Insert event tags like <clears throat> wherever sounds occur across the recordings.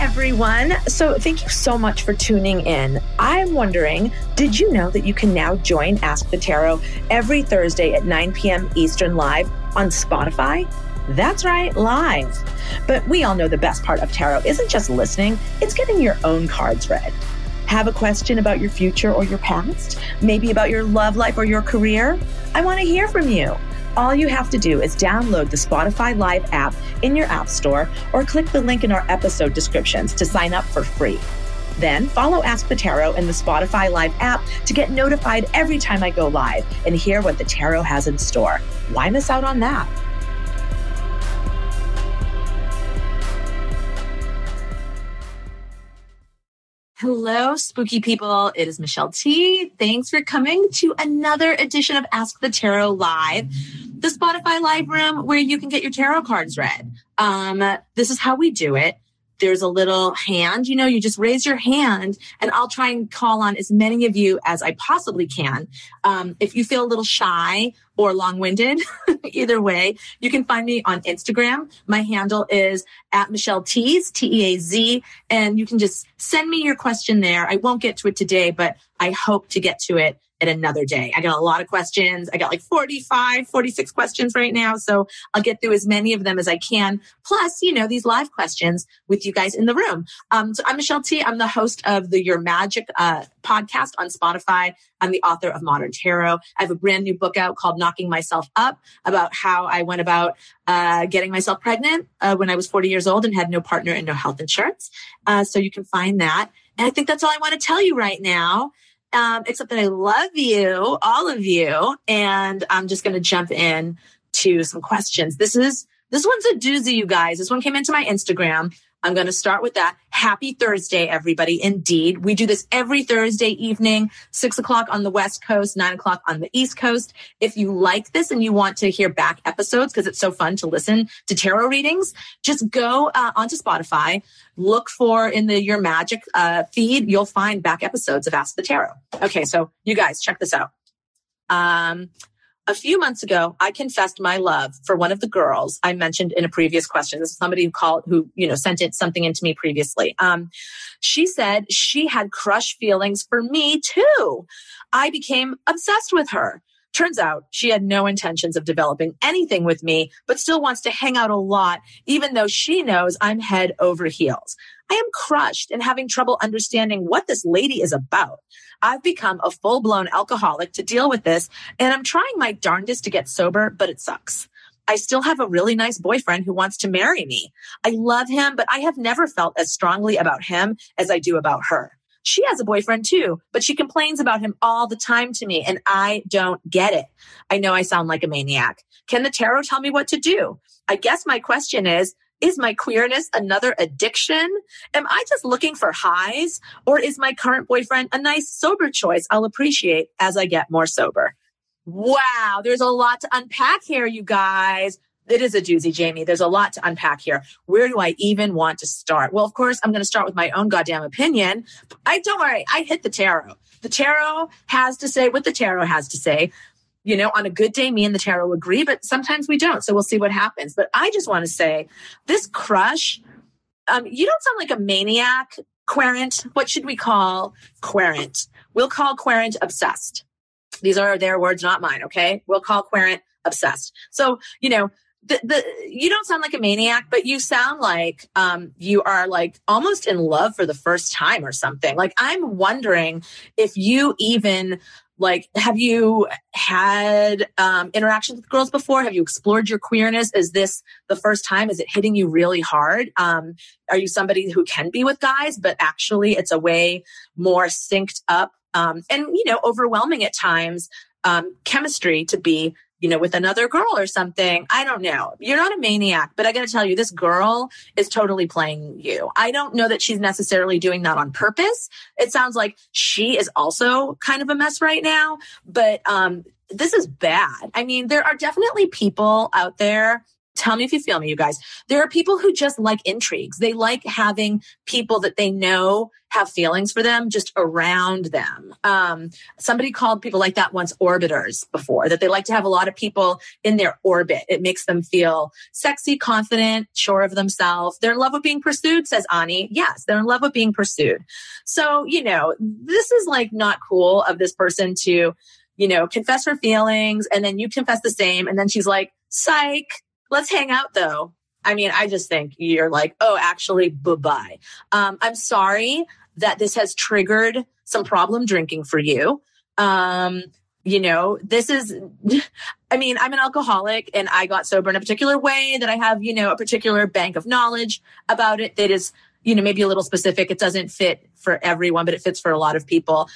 everyone. So, thank you so much for tuning in. I'm wondering, did you know that you can now join Ask the Tarot every Thursday at 9 p.m. Eastern live on Spotify? That's right, live. But we all know the best part of tarot isn't just listening, it's getting your own cards read. Have a question about your future or your past? Maybe about your love life or your career? I want to hear from you. All you have to do is download the Spotify Live app in your App Store or click the link in our episode descriptions to sign up for free. Then follow Ask the Tarot in the Spotify Live app to get notified every time I go live and hear what the tarot has in store. Why miss out on that? Hello, spooky people. It is Michelle Tea. Thanks for coming to another edition of Ask the Tarot Live, the Spotify live room where you can get your tarot cards read. Um, this is how we do it there's a little hand, you know, you just raise your hand and I'll try and call on as many of you as I possibly can. Um, if you feel a little shy or long winded, <laughs> either way, you can find me on Instagram. My handle is at Michelle Tease, T E A Z, and you can just send me your question there. I won't get to it today, but I hope to get to it at another day. I got a lot of questions. I got like 45, 46 questions right now. So I'll get through as many of them as I can. Plus, you know, these live questions with you guys in the room. Um, so I'm Michelle Tea. I'm the host of the Your Magic uh, podcast on Spotify. I'm the author of Modern Tarot. I have a brand new book out called Knocking Myself Up about how I went about uh, getting myself pregnant uh, when I was 40 years old and had no partner and no health insurance. Uh, so you can find that. And I think that's all I want to tell you right now um, except that I love you, all of you. And I'm just going to jump in to some questions. This is, this one's a doozy, you guys. This one came into my Instagram. I'm going to start with that. Happy Thursday, everybody. Indeed. We do this every Thursday evening, six o'clock on the West Coast, nine o'clock on the East Coast. If you like this and you want to hear back episodes, because it's so fun to listen to tarot readings, just go uh, onto Spotify, look for in the Your Magic uh, feed, you'll find back episodes of Ask the Tarot. Okay. So you guys check this out. Um, a few months ago, I confessed my love for one of the girls I mentioned in a previous question. This is somebody who called, who, you know, sent it something into me previously. Um, she said she had crush feelings for me too. I became obsessed with her. Turns out she had no intentions of developing anything with me, but still wants to hang out a lot, even though she knows I'm head over heels. I am crushed and having trouble understanding what this lady is about. I've become a full blown alcoholic to deal with this, and I'm trying my darndest to get sober, but it sucks. I still have a really nice boyfriend who wants to marry me. I love him, but I have never felt as strongly about him as I do about her. She has a boyfriend too, but she complains about him all the time to me, and I don't get it. I know I sound like a maniac. Can the tarot tell me what to do? I guess my question is is my queerness another addiction? Am I just looking for highs? Or is my current boyfriend a nice sober choice I'll appreciate as I get more sober? Wow, there's a lot to unpack here, you guys. It is a doozy, Jamie. There's a lot to unpack here. Where do I even want to start? Well, of course, I'm going to start with my own goddamn opinion. I don't worry. I hit the tarot. The tarot has to say what the tarot has to say you know, on a good day, me and the tarot agree, but sometimes we don't. So we'll see what happens. But I just want to say this crush, um, you don't sound like a maniac, querent. What should we call querent? We'll call querent obsessed. These are their words, not mine. Okay. We'll call querent obsessed. So, you know, the, the you don't sound like a maniac, but you sound like um, you are like almost in love for the first time or something. Like I'm wondering if you even like have you had um, interactions with girls before? Have you explored your queerness? Is this the first time? Is it hitting you really hard? Um, are you somebody who can be with guys but actually it's a way more synced up um, and you know overwhelming at times um, chemistry to be you know, with another girl or something. I don't know. You're not a maniac, but I got to tell you, this girl is totally playing you. I don't know that she's necessarily doing that on purpose. It sounds like she is also kind of a mess right now, but, um, this is bad. I mean, there are definitely people out there Tell me if you feel me, you guys. There are people who just like intrigues. They like having people that they know have feelings for them just around them. Um, somebody called people like that once orbiters before, that they like to have a lot of people in their orbit. It makes them feel sexy, confident, sure of themselves. They're in love with being pursued, says Ani. Yes, they're in love with being pursued. So, you know, this is like not cool of this person to, you know, confess her feelings and then you confess the same. And then she's like, psych Let's hang out though. I mean, I just think you're like, oh, actually, bye bye. Um, I'm sorry that this has triggered some problem drinking for you. Um, you know, this is, <laughs> I mean, I'm an alcoholic and I got sober in a particular way that I have, you know, a particular bank of knowledge about it that is you know, maybe a little specific. It doesn't fit for everyone, but it fits for a lot of people.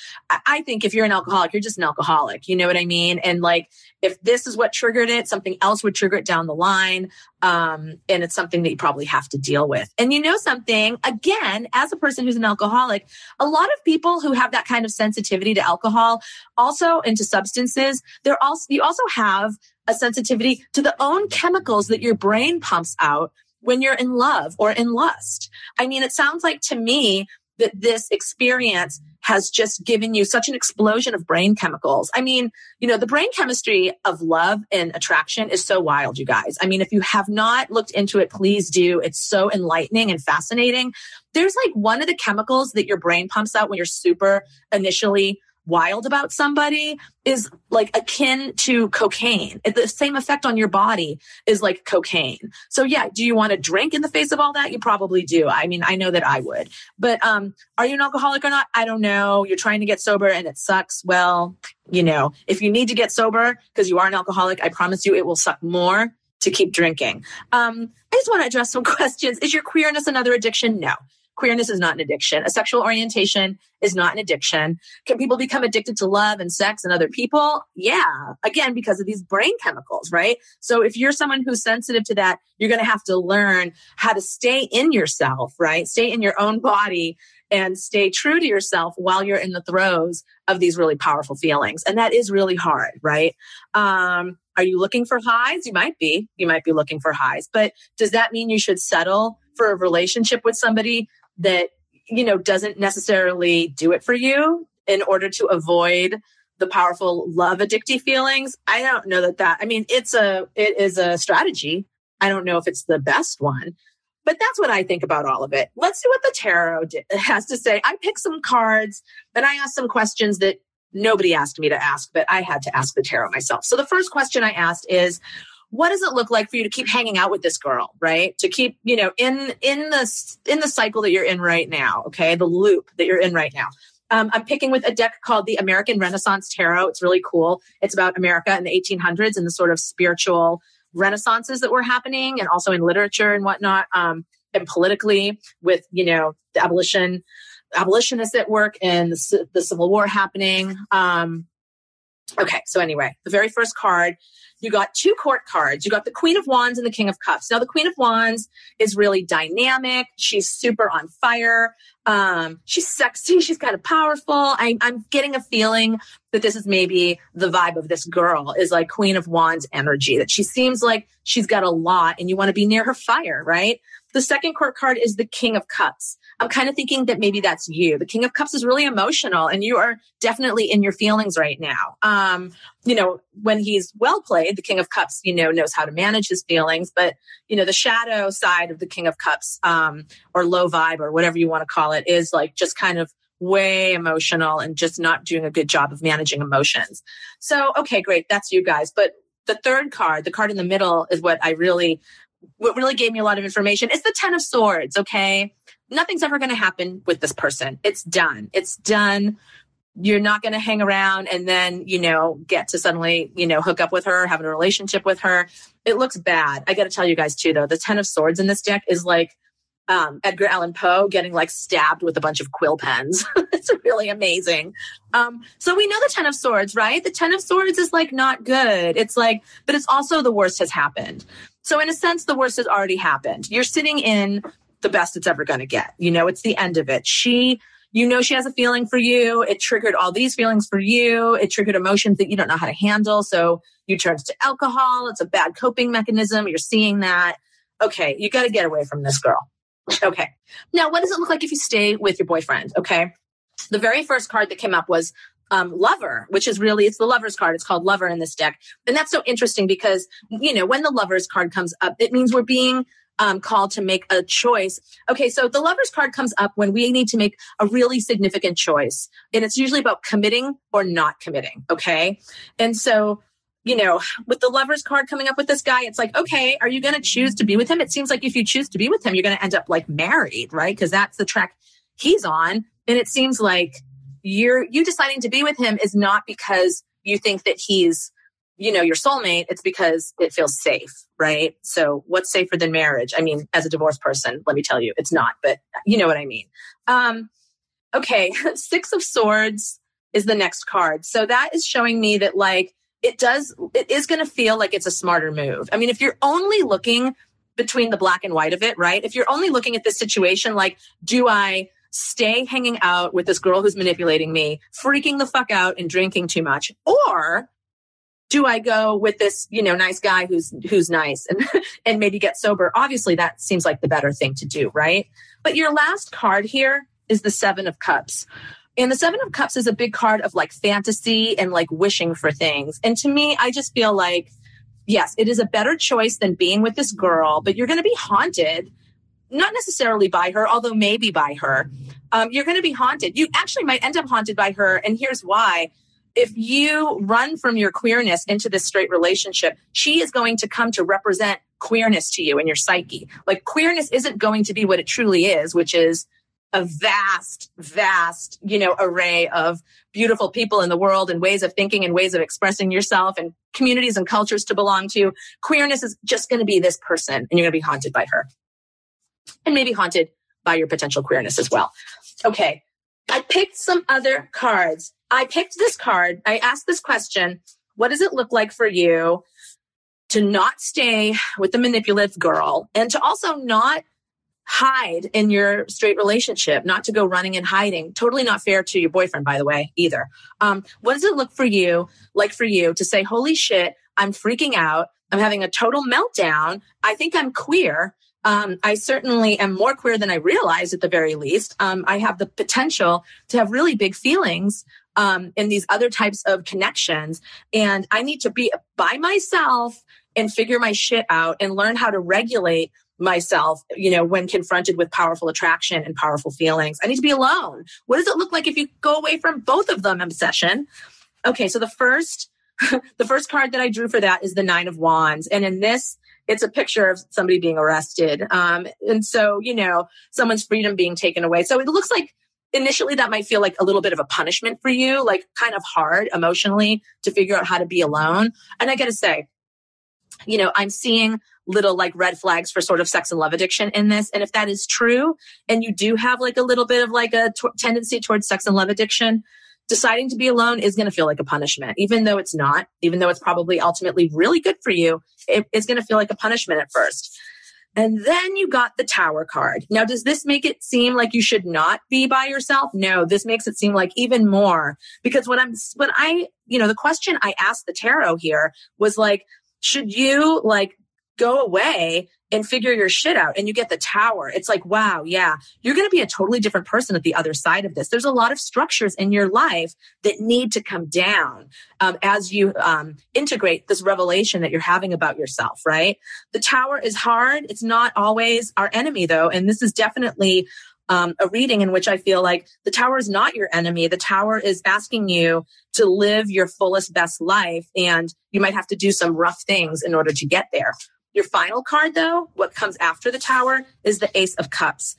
I think if you're an alcoholic, you're just an alcoholic. You know what I mean? And like, if this is what triggered it, something else would trigger it down the line. Um, and it's something that you probably have to deal with. And you know something, again, as a person who's an alcoholic, a lot of people who have that kind of sensitivity to alcohol, also into substances, they're also, you also have a sensitivity to the own chemicals that your brain pumps out when you're in love or in lust. I mean, it sounds like to me that this experience has just given you such an explosion of brain chemicals. I mean, you know, the brain chemistry of love and attraction is so wild, you guys. I mean, if you have not looked into it, please do. It's so enlightening and fascinating. There's like one of the chemicals that your brain pumps out when you're super initially wild about somebody is like akin to cocaine. The same effect on your body is like cocaine. So yeah, do you want to drink in the face of all that? You probably do. I mean, I know that I would. But um are you an alcoholic or not? I don't know. You're trying to get sober and it sucks. Well, you know, if you need to get sober because you are an alcoholic, I promise you it will suck more to keep drinking. Um I just want to address some <laughs> questions. Is your queerness another addiction? No. Queerness is not an addiction. A sexual orientation is not an addiction. Can people become addicted to love and sex and other people? Yeah. Again, because of these brain chemicals, right? So if you're someone who's sensitive to that, you're going to have to learn how to stay in yourself, right? Stay in your own body and stay true to yourself while you're in the throes of these really powerful feelings. And that is really hard, right? Um, are you looking for highs? You might be. You might be looking for highs. But does that mean you should settle for a relationship with somebody that, you know, doesn't necessarily do it for you in order to avoid the powerful love addictive feelings. I don't know that that, I mean, it's a, it is a strategy. I don't know if it's the best one, but that's what I think about all of it. Let's see what the tarot has to say. I picked some cards and I asked some questions that nobody asked me to ask, but I had to ask the tarot myself. So the first question I asked is, what does it look like for you to keep hanging out with this girl right? To keep you know in in the in the cycle that you're in right now okay? The loop that you're in right now. Um, i'm picking with a deck called the american renaissance tarot. It's really cool. It's about america in the 1800s and the sort of spiritual renaissances that were happening and also in literature and whatnot um, and politically with you know the abolition abolitionists at work and the, the civil war happening. Um, okay so anyway the very first card you got two court cards. You got the Queen of Wands and the King of Cups. Now, the Queen of Wands is really dynamic. She's super on fire. Um, she's sexy. She's kind of powerful. I, I'm getting a feeling that this is maybe the vibe of this girl is like Queen of Wands energy, that she seems like she's got a lot and you want to be near her fire, right? The second court card is the King of Cups. I'm kind of thinking that maybe that's you. The King of Cups is really emotional and you are definitely in your feelings right now. Um, you know, when he's well played, the King of Cups, you know, knows how to manage his feelings, but you know, the shadow side of the King of Cups, um, or low vibe or whatever you want to call it is like just kind of way emotional and just not doing a good job of managing emotions. So, okay, great. That's you guys. But the third card, the card in the middle is what I really what really gave me a lot of information is the 10 of swords, okay? Nothing's ever going to happen with this person. It's done. It's done. You're not going to hang around and then, you know, get to suddenly, you know, hook up with her, have a relationship with her. It looks bad. I got to tell you guys too, though, the 10 of swords in this deck is like um, Edgar Allan Poe getting like stabbed with a bunch of quill pens. <laughs> it's really amazing. Um, so we know the Ten of Swords, right? The Ten of Swords is like not good. It's like, but it's also the worst has happened. So in a sense, the worst has already happened. You're sitting in the best it's ever going to get. You know, it's the end of it. She, you know she has a feeling for you. It triggered all these feelings for you. It triggered emotions that you don't know how to handle. So you turn to alcohol. It's a bad coping mechanism. You're seeing that. Okay, you got to get away from this girl. Okay. Now, what does it look like if you stay with your boyfriend? Okay. The very first card that came up was um, lover, which is really, it's the lover's card. It's called lover in this deck. And that's so interesting because, you know, when the lover's card comes up, it means we're being um, called to make a choice. Okay, so the lover's card comes up when we need to make a really significant choice. And it's usually about committing or not committing. Okay. And so, you know, with the lover's card coming up with this guy, it's like, okay, are you going to choose to be with him? It seems like if you choose to be with him, you're going to end up like married, right? Because that's the track he's on. And it seems like you're, you deciding to be with him is not because you think that he's you know, your soulmate, it's because it feels safe, right? So what's safer than marriage? I mean, as a divorced person, let me tell you, it's not, but you know what I mean. Um, okay. <laughs> Six of swords is the next card. So that is showing me that like, it does, it is going to feel like it's a smarter move. I mean, if you're only looking between the black and white of it, right? If you're only looking at this situation, like, do I stay hanging out with this girl who's manipulating me, freaking the fuck out and drinking too much? Or do I go with this, you know, nice guy who's who's nice and <laughs> and maybe get sober? Obviously that seems like the better thing to do, right? But your last card here is the 7 of cups. And the 7 of cups is a big card of like fantasy and like wishing for things. And to me, I just feel like yes, it is a better choice than being with this girl, but you're going to be haunted not necessarily by her, although maybe by her. Um, you're going to be haunted. You actually might end up haunted by her. And here's why if you run from your queerness into this straight relationship, she is going to come to represent queerness to you in your psyche. Like queerness isn't going to be what it truly is, which is a vast, vast, you know, array of beautiful people in the world and ways of thinking and ways of expressing yourself and communities and cultures to belong to. Queerness is just going to be this person and you're going to be haunted by her and maybe haunted by your potential queerness as well. Okay. I picked some other cards I picked this card. I asked this question What does it look like for you to not stay with the manipulative girl and to also not hide in your straight relationship, not to go running and hiding? Totally not fair to your boyfriend, by the way, either. Um, what does it look for you like for you to say, Holy shit, I'm freaking out. I'm having a total meltdown. I think I'm queer. Um, I certainly am more queer than I realized at the very least. Um, I have the potential to have really big feelings um, in these other types of connections. And I need to be by myself and figure my shit out and learn how to regulate myself, you know, when confronted with powerful attraction and powerful feelings. I need to be alone. What does it look like if you go away from both of them obsession? Okay, so the first <laughs> the first card that I drew for that is the 9 of wands. And in this it's a picture of somebody being arrested. Um, and so, you know, someone's freedom being taken away. So it looks like initially that might feel like a little bit of a punishment for you, like kind of hard emotionally to figure out how to be alone. And I got to say, you know, I'm seeing little like red flags for sort of sex and love addiction in this. And if that is true, and you do have like a little bit of like a t- tendency towards sex and love addiction, deciding to be alone is going to feel like a punishment, even though it's not, even though it's probably ultimately really good for you. It is going to feel like a punishment at first. And then you got the tower card. Now, does this make it seem like you should not be by yourself? No, this makes it seem like even more because when I'm, when I, you know, the question I asked the tarot here was like, should you like go away and figure your shit out and you get the tower. It's like, wow, yeah, you're going to be a totally different person at the other side of this. There's a lot of structures in your life that need to come down um, as you um, integrate this revelation that you're having about yourself, right? The tower is hard. It's not always our enemy, though. And this is definitely um, a reading in which I feel like the tower is not your enemy. The tower is asking you to live your fullest, best life. And you might have to do some rough things in order to get there. Your final card, though, what comes after the tower is the Ace of Cups.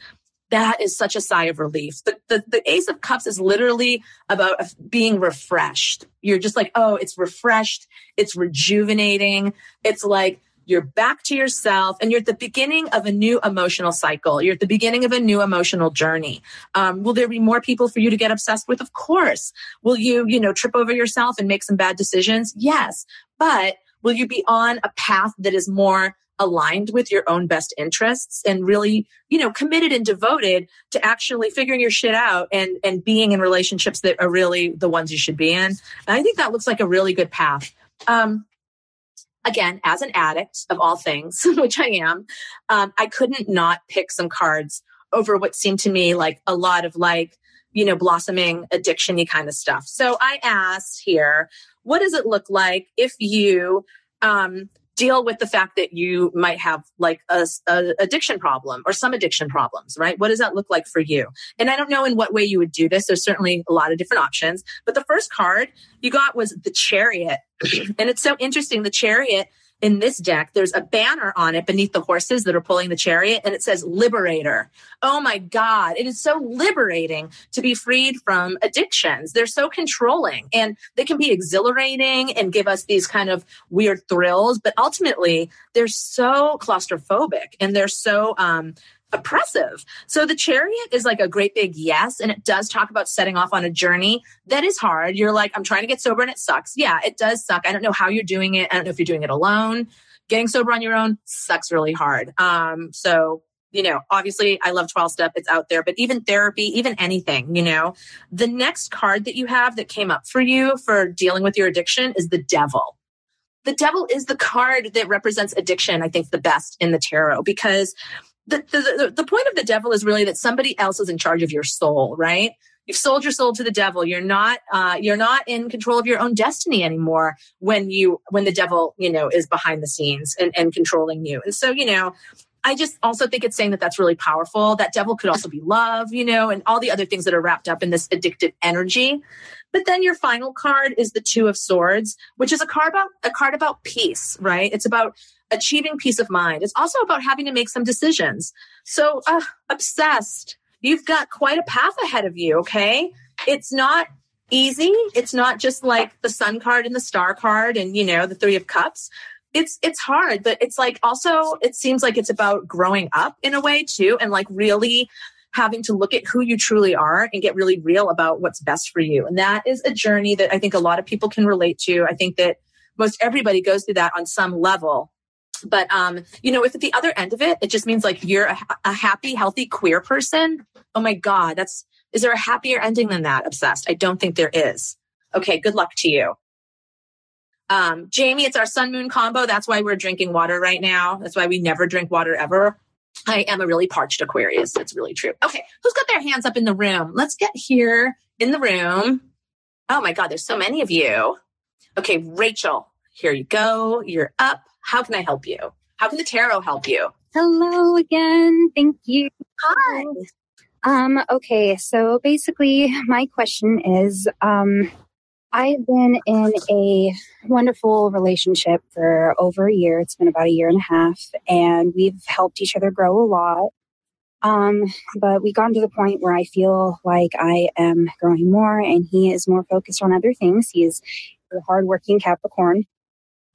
That is such a sigh of relief. The, the, the Ace of Cups is literally about being refreshed. You're just like, oh, it's refreshed. It's rejuvenating. It's like you're back to yourself and you're at the beginning of a new emotional cycle. You're at the beginning of a new emotional journey. Um, will there be more people for you to get obsessed with? Of course. Will you, you know, trip over yourself and make some bad decisions? Yes. But Will you be on a path that is more aligned with your own best interests and really, you know, committed and devoted to actually figuring your shit out and, and being in relationships that are really the ones you should be in. And I think that looks like a really good path. Um, again, as an addict of all things, <laughs> which I am, um, I couldn't not pick some cards over what seemed to me like a lot of like, you know, blossoming addiction y kind of stuff. So I asked here, what does it look like if you um, deal with the fact that you might have like a, a, addiction problem or some addiction problems, right? What does that look like for you? And I don't know in what way you would do this. There's certainly a lot of different options, but the first card you got was the chariot. <clears throat> and it's so interesting. The chariot in this deck, there's a banner on it beneath the horses that are pulling the chariot, and it says Liberator. Oh my God. It is so liberating to be freed from addictions. They're so controlling and they can be exhilarating and give us these kind of weird thrills, but ultimately, they're so claustrophobic and they're so um, oppressive. So the chariot is like a great big yes. And it does talk about setting off on a journey that is hard. You're like, I'm trying to get sober and it sucks. Yeah, it does suck. I don't know how you're doing it. I don't know if you're doing it alone. Getting sober on your own sucks really hard. Um, so you know, obviously I love 12 step. It's out there, but even therapy, even anything, you know, the next card that you have that came up for you for dealing with your addiction is the devil. The devil is the card that represents addiction, I think, the best in the tarot because the, the, the point of the devil is really that somebody else is in charge of your soul, right? You've sold your soul to the devil. You're not, uh, you're not in control of your own destiny anymore when you, when the devil, you know, is behind the scenes and, and controlling you. And so, you know, I just also think it's saying that that's really powerful. That devil could also be love, you know, and all the other things that are wrapped up in this addictive energy. But then your final card is the Two of Swords, which is a card about a card about peace, right? It's about achieving peace of mind. It's also about having to make some decisions. So, uh, obsessed. You've got quite a path ahead of you, okay? It's not easy. It's not just like the sun card and the star card and, you know, the 3 of cups. It's it's hard, but it's like also it seems like it's about growing up in a way too and like really having to look at who you truly are and get really real about what's best for you. And that is a journey that I think a lot of people can relate to. I think that most everybody goes through that on some level but um you know if at the other end of it it just means like you're a, a, happy healthy queer person oh my god that's is there a happier ending than that obsessed? I don't think there is. Okay good luck to you. Um jamie it's our sun moon combo. That's why we're drinking water right now. That's why we never drink water ever. I am a really parched aquarius. That's really true. Okay who's got their hands up in the room? Let's get here in the room. Oh my god there's so many of you. Okay rachel here you go you're up how can I help you? How can the tarot help you? Hello again. Thank you. Hi. Um, okay, so basically my question is um I've been in a wonderful relationship for over a year. It's been about a year and a half, and we've helped each other grow a lot. Um, but we've gotten to the point where I feel like I am growing more, and he is more focused on other things. He is a hardworking Capricorn,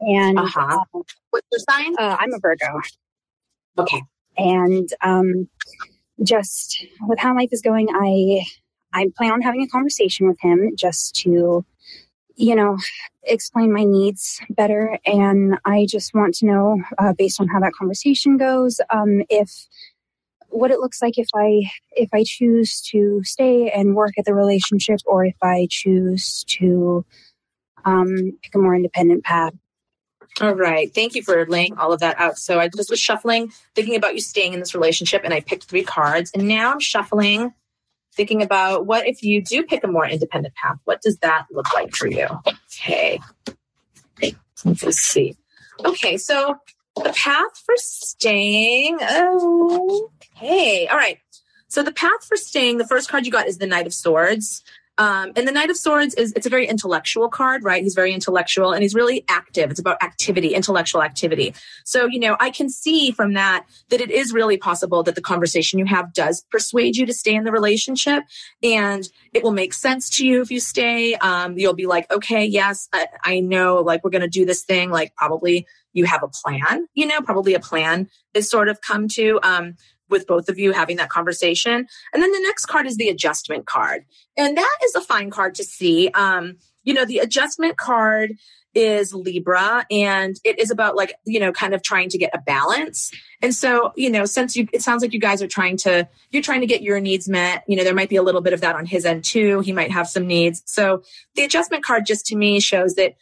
and uh-huh. uh, what's your sign? Uh, I'm a Virgo. Okay. And um, just with how life is going, I I plan on having a conversation with him just to, you know, explain my needs better. And I just want to know, uh, based on how that conversation goes, um, if what it looks like if I if I choose to stay and work at the relationship, or if I choose to um, pick a more independent path. All right. Thank you for laying all of that out. So I just was shuffling, thinking about you staying in this relationship, and I picked three cards. And now I'm shuffling, thinking about what if you do pick a more independent path? What does that look like for you? Okay. Let's see. Okay. So the path for staying. Oh, okay. All right. So the path for staying, the first card you got is the Knight of Swords. Um, and the Knight of Swords is it's a very intellectual card, right? He's very intellectual and he's really active. It's about activity, intellectual activity. So, you know, I can see from that that it is really possible that the conversation you have does persuade you to stay in the relationship and it will make sense to you if you stay. Um, you'll be like, okay, yes, I, I know, like, we're going to do this thing. Like, probably you have a plan, you know, probably a plan is sort of come to. Um, with both of you having that conversation. And then the next card is the adjustment card. And that is a fine card to see. Um, you know, the adjustment card is Libra and it is about like, you know, kind of trying to get a balance. And so, you know, since you, it sounds like you guys are trying to, you're trying to get your needs met, you know, there might be a little bit of that on his end too. He might have some needs. So the adjustment card just to me shows that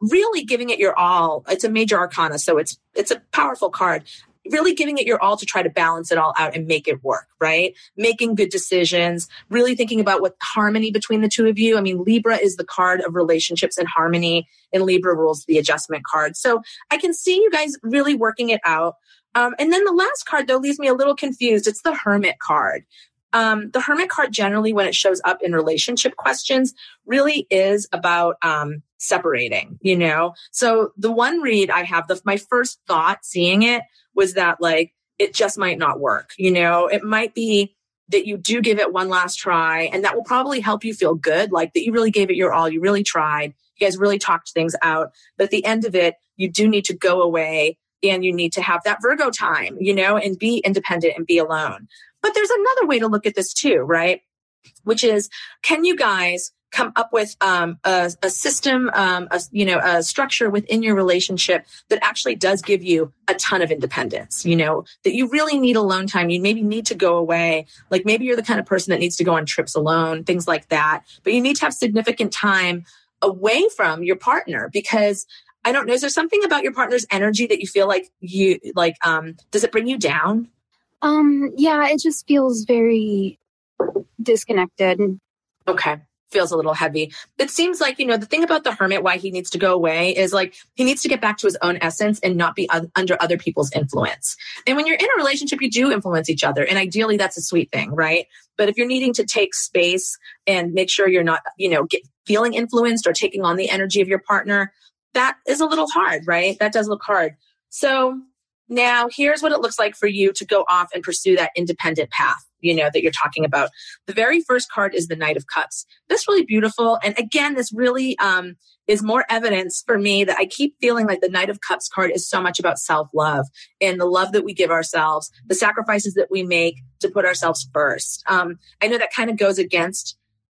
really giving it your all. It's a major arcana. So it's, it's a powerful card really giving it your all to try to balance it all out and make it work, right? Making good decisions, really thinking about what harmony between the two of you. I mean, Libra is the card of relationships and harmony, and Libra rules the adjustment card. So I can see you guys really working it out. Um, and then the last card, though, leaves me a little confused. It's the Hermit card. Um, the Hermit card, generally, when it shows up in relationship questions, really is about um, separating, you know? So the one read I have, the, my first thought seeing it was that like it just might not work. You know, it might be that you do give it one last try and that will probably help you feel good, like that you really gave it your all, you really tried, you guys really talked things out. But at the end of it, you do need to go away and you need to have that Virgo time, you know, and be independent and be alone. But there's another way to look at this too, right? Which is, can you guys come up with um, a, a, system, um, a, you know, a structure within your relationship that actually does give you a ton of independence. You know, that you really need alone time. You maybe need to go away. Like maybe you're the kind of person that needs to go on trips alone, things like that. But you need to have significant time away from your partner because I don't know. Is there something about your partner's energy that you feel like you like? Um, does it bring you down? Um, yeah, it just feels very disconnected. Okay feels a little heavy. It seems like, you know, the thing about the hermit, why he needs to go away is like he needs to get back to his own essence and not be under other people's influence. And when you're in a relationship, you do influence each other. And ideally, that's a sweet thing, right? But if you're needing to take space and make sure you're not, you know, get, feeling influenced or taking on the energy of your partner, that is a little hard, right? That does look hard. So now here's what it looks like for you to go off and pursue that independent path you know that you're talking about. The very first card is the knight of cups. This really beautiful. And again this really um, is more evidence for me that i keep feeling like the knight of cups card is so much about self-love and the love that we give ourselves the sacrifices that we make to put ourselves first. Um, i know that kind of goes against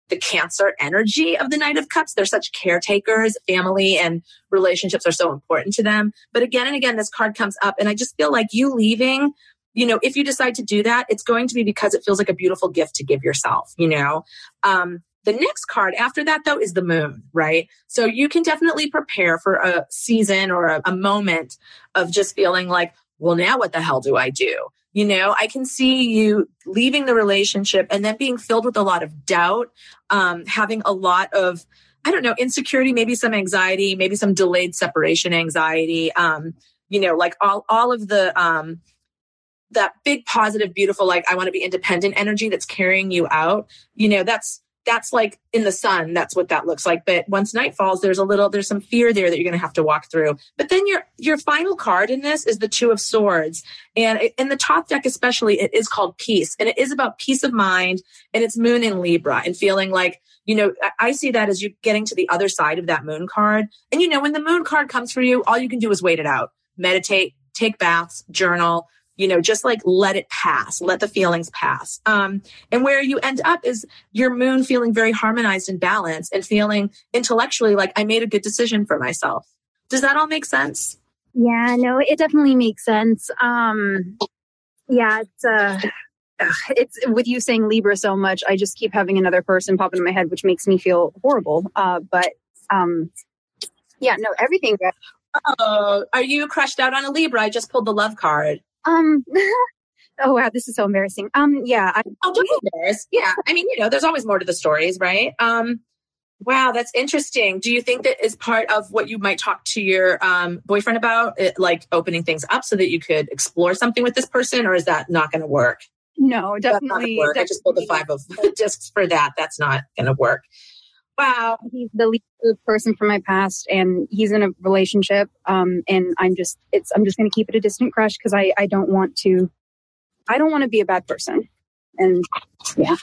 the cancer energy of the knight of cups. They're such caretakers. Family and relationships are so important to them. But again and again this card comes up and i just feel like you leaving you know, if you decide to do that, it's going to be because it feels like a beautiful gift to give yourself, you know? Um, the next card after that, though, is the moon, right? So you can definitely prepare for a season or a, a moment of just feeling like, well, now what the hell do I do? You know, I can see you leaving the relationship and then being filled with a lot of doubt, um, having a lot of, I don't know, insecurity, maybe some anxiety, maybe some delayed separation anxiety, um, you know, like all, all of the, um, that big positive beautiful like i want to be independent energy that's carrying you out you know that's that's like in the sun that's what that looks like. But once night falls there's a little there's some fear there that you're going to have to walk through. But then your your final card in this is the two of swords. And in the Thoth deck especially it is called peace. And it is about peace of mind and it's moon in libra and feeling like you know i see that as you getting to the other side of that moon card. And you know when the moon card comes for you all you can do is wait it out. Meditate take baths journal you know just like let it pass let the feelings pass. Um, and where you end up is your moon feeling very harmonized and balanced and feeling intellectually like i made a good decision for myself. Does that all make sense? Yeah no it definitely makes sense. Um yeah it's uh it's with you saying libra so much i just keep having another person pop into my head which makes me feel horrible. Uh but um yeah no everything oh are you crushed out on a libra? I just pulled the love card um, <laughs> oh wow, this is so embarrassing. Um, yeah. I, oh, don't be <laughs> embarrassed. Yeah. I mean, you know, there's always more to the stories, right? Um, wow, that's interesting. Do you think that is part of what you might talk to your um, boyfriend about, it, like opening things up so that you could explore something with this person, or is that not going to work? No, definitely, definitely. I just pulled the five of <laughs> discs for that. That's not going to work. Wow. He's the lead person from my past and he's in a relationship. Um, and I'm just, it's, I'm just going to keep it a distant crush because I, I don't want to, I don't want to be a bad person. And yeah.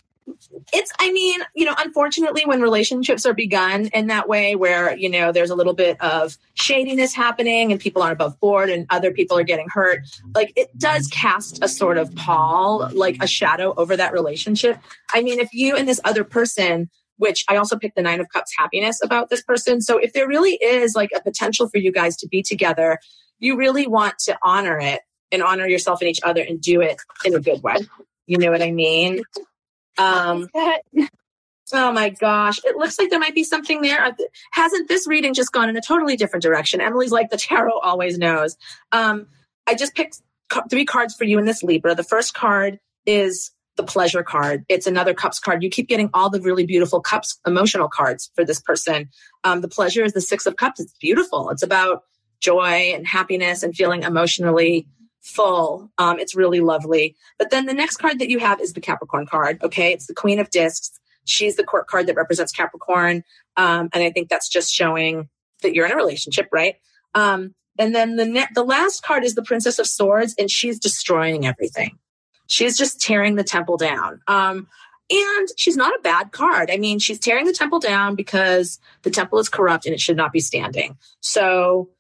It's, I mean, you know, unfortunately, when relationships are begun in that way, where, you know, there's a little bit of shadiness happening and people aren't above board and other people are getting hurt, like it does cast a sort of pall, like a shadow over that relationship. I mean, if you and this other person which I also picked the Nine of Cups happiness about this person. So if there really is like a potential for you guys to be together, you really want to honor it and honor yourself and each other and do it in a good way. You know what I mean? Um, oh my gosh, it looks like there might be something there. Hasn't this reading just gone in a totally different direction? Emily's like the tarot always knows. Um, I just picked three cards for you in this Libra. The first card is the pleasure card. It's another cups card. You keep getting all the really beautiful cups emotional cards for this person. Um, the pleasure is the six of cups. It's beautiful. It's about joy and happiness and feeling emotionally full. Um, it's really lovely. But then the next card that you have is the Capricorn card. Okay. It's the Queen of Discs. She's the court card that represents Capricorn. Um, and I think that's just showing that you're in a relationship, right? Um, and then the ne- the last card is the Princess of Swords, and she's destroying everything. She's just tearing the temple down. Um, and she's not a bad card. I mean, she's tearing the temple down because the temple is corrupt and it should not be standing. So,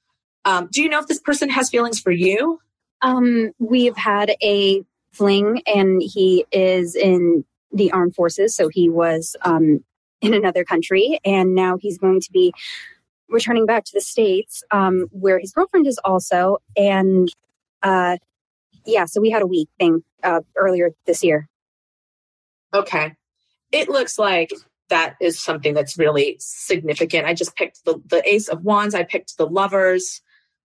um, do you know if this person has feelings for you? Um, we've had a fling, and he is in the armed forces. So he was um, in another country, and now he's going to be returning back to the states, um, where his girlfriend is also. And uh, yeah, so we had a week thing uh, earlier this year. Okay, it looks like that is something that's really significant. I just picked the, the Ace of Wands. I picked the Lovers.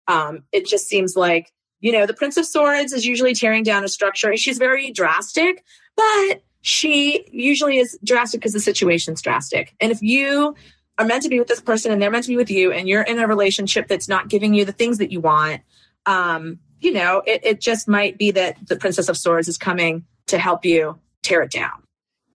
Um, it just seems like you know, the Prince of Swords is usually tearing down a structure she's very drastic, but she usually is drastic because the situation's drastic. And if you are meant to be with this person and they're meant to be with you and you're in a relationship that's not giving you the things that you want, um, you know, it, it just might be that the Princess of Swords is coming to help you tear it down.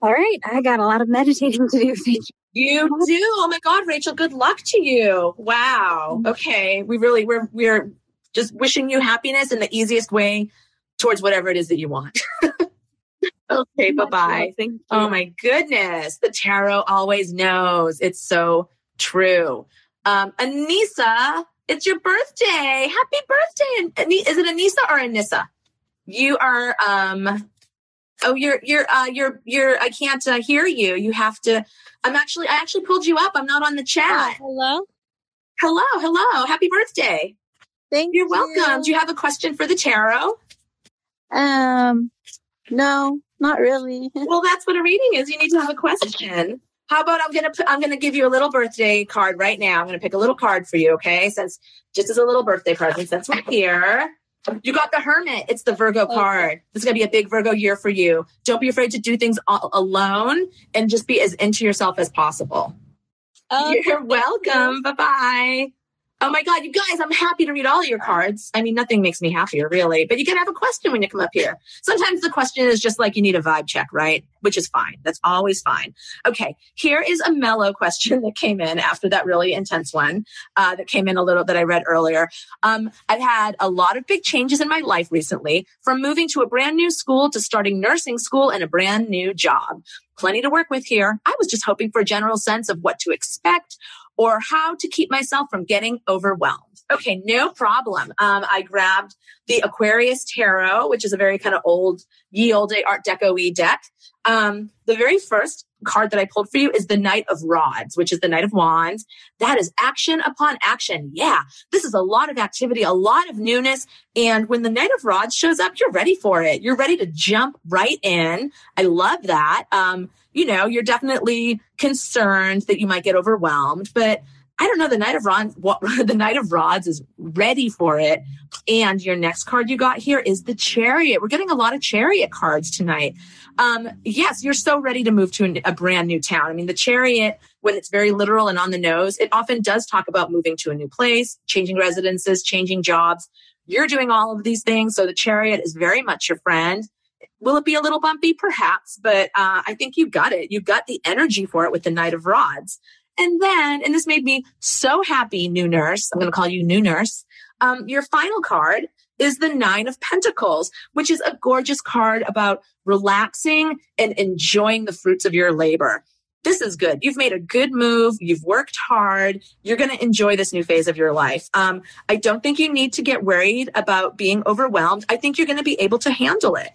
All right. I got a lot of meditating to do. <laughs> Thank you. You do. Oh my God, Rachel, good luck to you. Wow. Okay. We really, we're, we're just wishing you happiness in the easiest way towards whatever it is that you want. <laughs> okay, bye bye. Oh my goodness. The tarot always knows. It's so true. Um, Anissa, it's your birthday. Happy birthday. Is it Anissa or Anissa? You are, um, oh, you're, you're, uh, you're, you're, I can't uh, hear you. You have to, I'm actually, I actually pulled you up. I'm not on the chat. hello. Hello. Hello. Happy birthday. Thank You're you. welcome. Do you have a question for the tarot? Um, no, not really. <laughs> well, that's what a reading is. You need to have a question. How about I'm gonna I'm gonna give you a little birthday card right now. I'm gonna pick a little card for you, okay? Since just as a little birthday present, since we're here. You got the Hermit. It's the Virgo card. This is gonna be a big Virgo year for you. Don't be afraid to do things alone and just be as into yourself as possible. Okay. You're welcome. Bye bye. Oh my God, you guys, I'm happy to read all your cards. I mean, nothing makes me happier, really, but you can have a question when you come up here. Sometimes the question is just like you need a vibe check, right? Which is fine. That's always fine. Okay, here is a mellow question that came in after that really intense one uh, that came in a little that I read earlier. Um, I've had a lot of big changes in my life recently, from moving to a brand new school to starting nursing school and a brand new job plenty to work with here. I was just hoping for a general sense of what to expect or how to keep myself from getting overwhelmed. Okay, no problem. Um, I grabbed the Aquarius Tarot, which is a very kind of old, ye old Art Deco y deck. Um, the very first card that I pulled for you is the Knight of Rods, which is the Knight of Wands. That is action upon action. Yeah, this is a lot of activity, a lot of newness. And when the Knight of Rods shows up, you're ready for it. You're ready to jump right in. I love that. Um, you know, you're definitely concerned that you might get overwhelmed, but I don't know. The Knight of Rods, <laughs> the Knight of Rods is ready for it. And your next card you got here is the Chariot. We're getting a lot of Chariot cards tonight. Um, yes, you're so ready to move to a, a brand new town. I mean, the Chariot, when it's very literal and on the nose, it often does talk about moving to a new place, changing residences, changing jobs. You're doing all of these things. So the Chariot is very much your friend. Will it be a little bumpy? Perhaps, but uh, I think you got it. You got the energy for it with the Knight of Rods. And then, and this made me so happy, new nurse. I'm going to call you new nurse. Um, your final card is the Nine of Pentacles, which is a gorgeous card about relaxing and enjoying the fruits of your labor. This is good. You've made a good move. You've worked hard. You're going to enjoy this new phase of your life. Um, I don't think you need to get worried about being overwhelmed. I think you're going to be able to handle it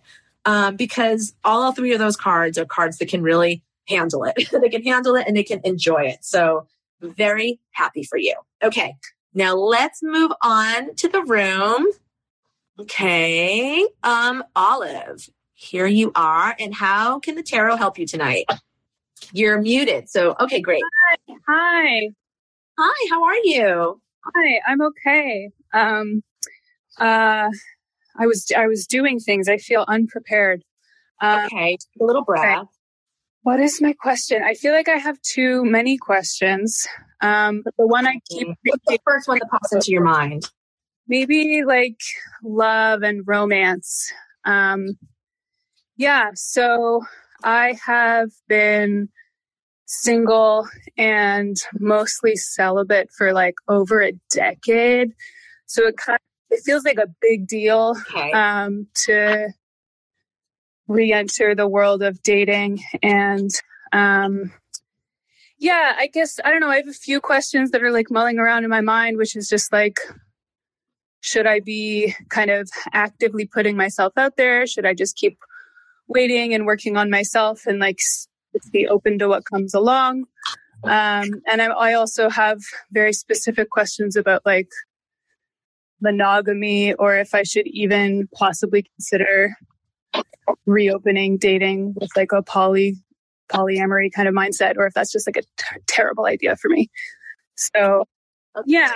um, because all three of those cards are cards that can really handle it. <laughs> they can handle it and they can enjoy it. So very happy for you. Okay. Now let's move on to the room. Okay. Um, Olive, here you are. And how can the tarot help you tonight? You're muted. So, okay, great. Hi. Hi. Hi, how are you? Hi, I'm okay. Um, uh, I was I was doing things. I feel unprepared. Um, okay, a little breath. Okay. What is my question? I feel like I have too many questions. Um, but the one I keep What's the first one that pops into your mind? Maybe like love and romance. Um, yeah. So I have been single and mostly celibate for like over a decade. So it kind of, it feels like a big deal okay. um, to re-enter the world of dating and um, yeah, I guess I don't know. I have a few questions that are like mulling around in my mind, which is just like, should I be kind of actively putting myself out there? Should I just keep waiting and working on myself and like be open to what comes along. Um, and I, I also have very specific questions about like monogamy or if I should even possibly consider reopening dating with like a poly polyamory kind of mindset or if that's just like a t- terrible idea for me. So okay. yeah.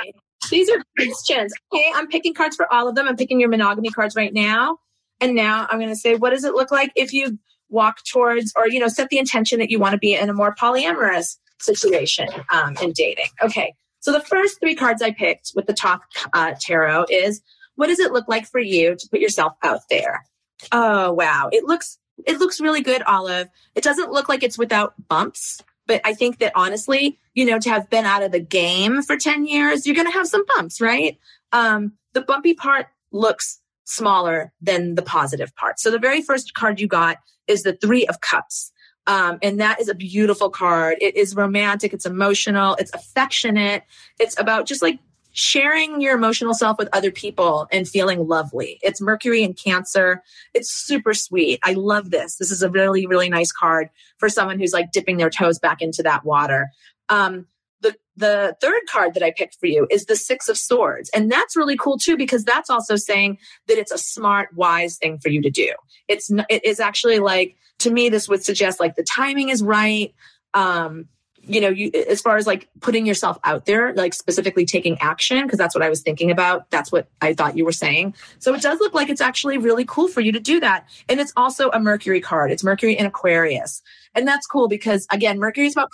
These are questions. Okay, I'm picking cards for all of them. I'm picking your monogamy cards right now. And now I'm going to say, what does it look like if you walk towards or, you know, set the intention that you want to be in a more polyamorous situation um, in dating? Okay. So the first three cards I picked with the Thoth uh, tarot is what does it look like for you to put yourself out there? Oh, wow. It looks, it looks really good, Olive. It doesn't look like it's without bumps, but I think that honestly, you know, to have been out of the game for 10 years, you're to have some bumps, right? Um, the bumpy part looks smaller than the positive part. So the very first card you got is the Three of Cups. Um, and that is a beautiful card. It is romantic, it's emotional, it's affectionate. It's about just like sharing your emotional self with other people and feeling lovely. It's Mercury and Cancer. It's super sweet. I love this. This is a really, really nice card for someone who's like dipping their toes back into that water. Um, the the third card that I picked for you is the Six of Swords. And that's really cool too, because that's also saying that it's a smart, wise thing for you to do. It's, it is actually like, to me, this would suggest like the timing is right. Um, you know, you, as far as like putting yourself out there, like specifically taking action, because that's what I was thinking about. That's what I thought you were saying. So it does look like it's actually really cool for you to do that. And it's also a Mercury card. It's Mercury in Aquarius. And that's cool because again, Mercury is about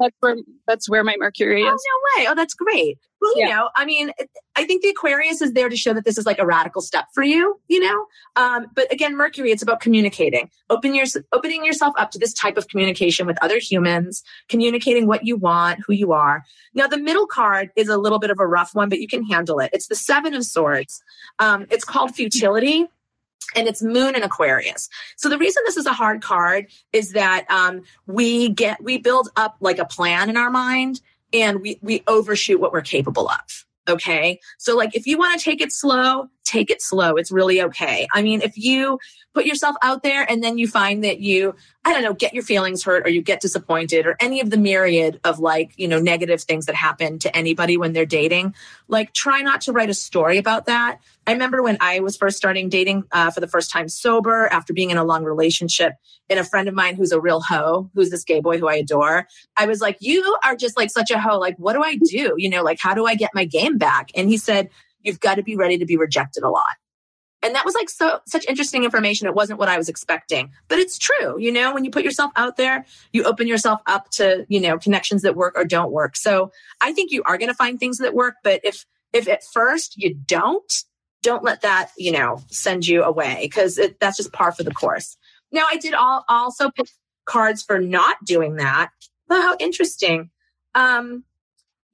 that's where that's where my Mercury is. Oh no way! Oh, that's great. Well, you yeah. know, I mean, I think the Aquarius is there to show that this is like a radical step for you. You know, um, but again, Mercury, it's about communicating, open your opening yourself up to this type of communication with other humans, communicating what you want, who you are. Now, the middle card is a little bit of a rough one, but you can handle it. It's the Seven of Swords. Um, it's called futility and it's moon in aquarius so the reason this is a hard card is that um, we get we build up like a plan in our mind and we we overshoot what we're capable of okay? So like if you want to take it slow take it slow it's really okay. I mean if you put yourself out there and then you find that you i don't know get your feelings hurt or you get disappointed or any of the myriad of like you know negative things that happen to anybody when they're dating like try not to write a story about that I remember when I was first starting dating uh, for the first time sober after being in a long relationship, and a friend of mine who's a real hoe, who's this gay boy who I adore, I was like, You are just like such a hoe. Like, what do I do? You know, like, how do I get my game back? And he said, You've got to be ready to be rejected a lot. And that was like so such interesting information. It wasn't what I was expecting, but it's true. You know, when you put yourself out there, you open yourself up to, you know, connections that work or don't work. So I think you are going to find things that work. But if, if at first you don't, don't let that, you know, send you away because that's just par for the course. Now, I did all, also pick cards for not doing that. Oh, how interesting. Um,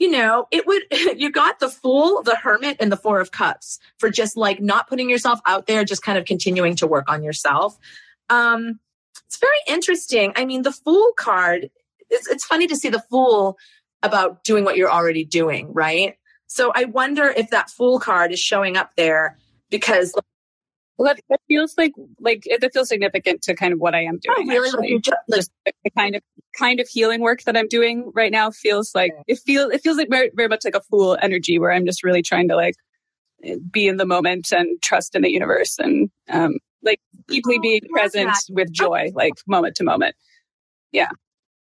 you know, it would, <laughs> you got the fool, the hermit, and the four of cups for just like not putting yourself out there, just kind of continuing to work on yourself. Um, it's very interesting. I mean, the fool card, it's, it's funny to see the fool about doing what you're already doing, right? So I wonder if that fool card is showing up there because Well, that, that feels like like it, that feels significant to kind of what I am doing. Oh, really? Like actually. like- Just the, the kind of kind of healing work that I'm doing right now feels like it feels it feels like very, very much like a fool energy where I'm just really trying to like be in the moment and trust in the universe and um like deeply Oh, being present that. with joy, like moment to moment.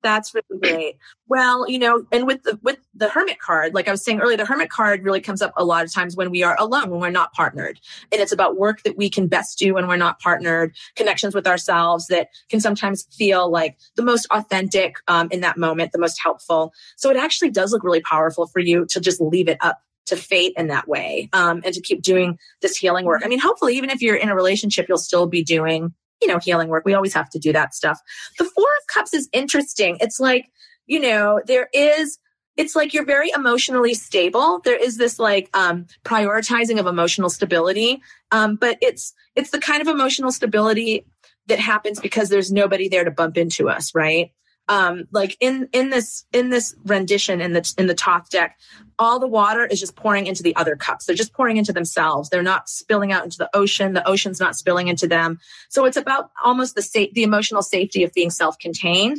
That's really great. Well, you know, and with the with the hermit card, like I was saying earlier, the hermit card really comes up a lot of times when we are alone, when we're not partnered. And it's about work that we can best do when we're not partnered, connections with ourselves that can sometimes feel like the most authentic um, in that moment, the most helpful. So it actually does look really powerful for you to just leave it up to fate in that way um, and to keep doing this healing work. I mean, hopefully, even if you're in a relationship, you'll still be doing, you know, healing work. We always have to do that stuff. The Four of Cups is interesting. It's like, you know, there is, it's like you're very emotionally stable. There is this like um, prioritizing of emotional stability, um, but it's it's the kind of emotional stability that happens because there's nobody there to bump into us, right? Um, like in in this in this rendition in the in the Thoth deck, all the water is just pouring into the other cups. They're just pouring into themselves. They're not spilling out into the ocean. The ocean's not spilling into them. So it's about almost the sa- the emotional safety of being self-contained,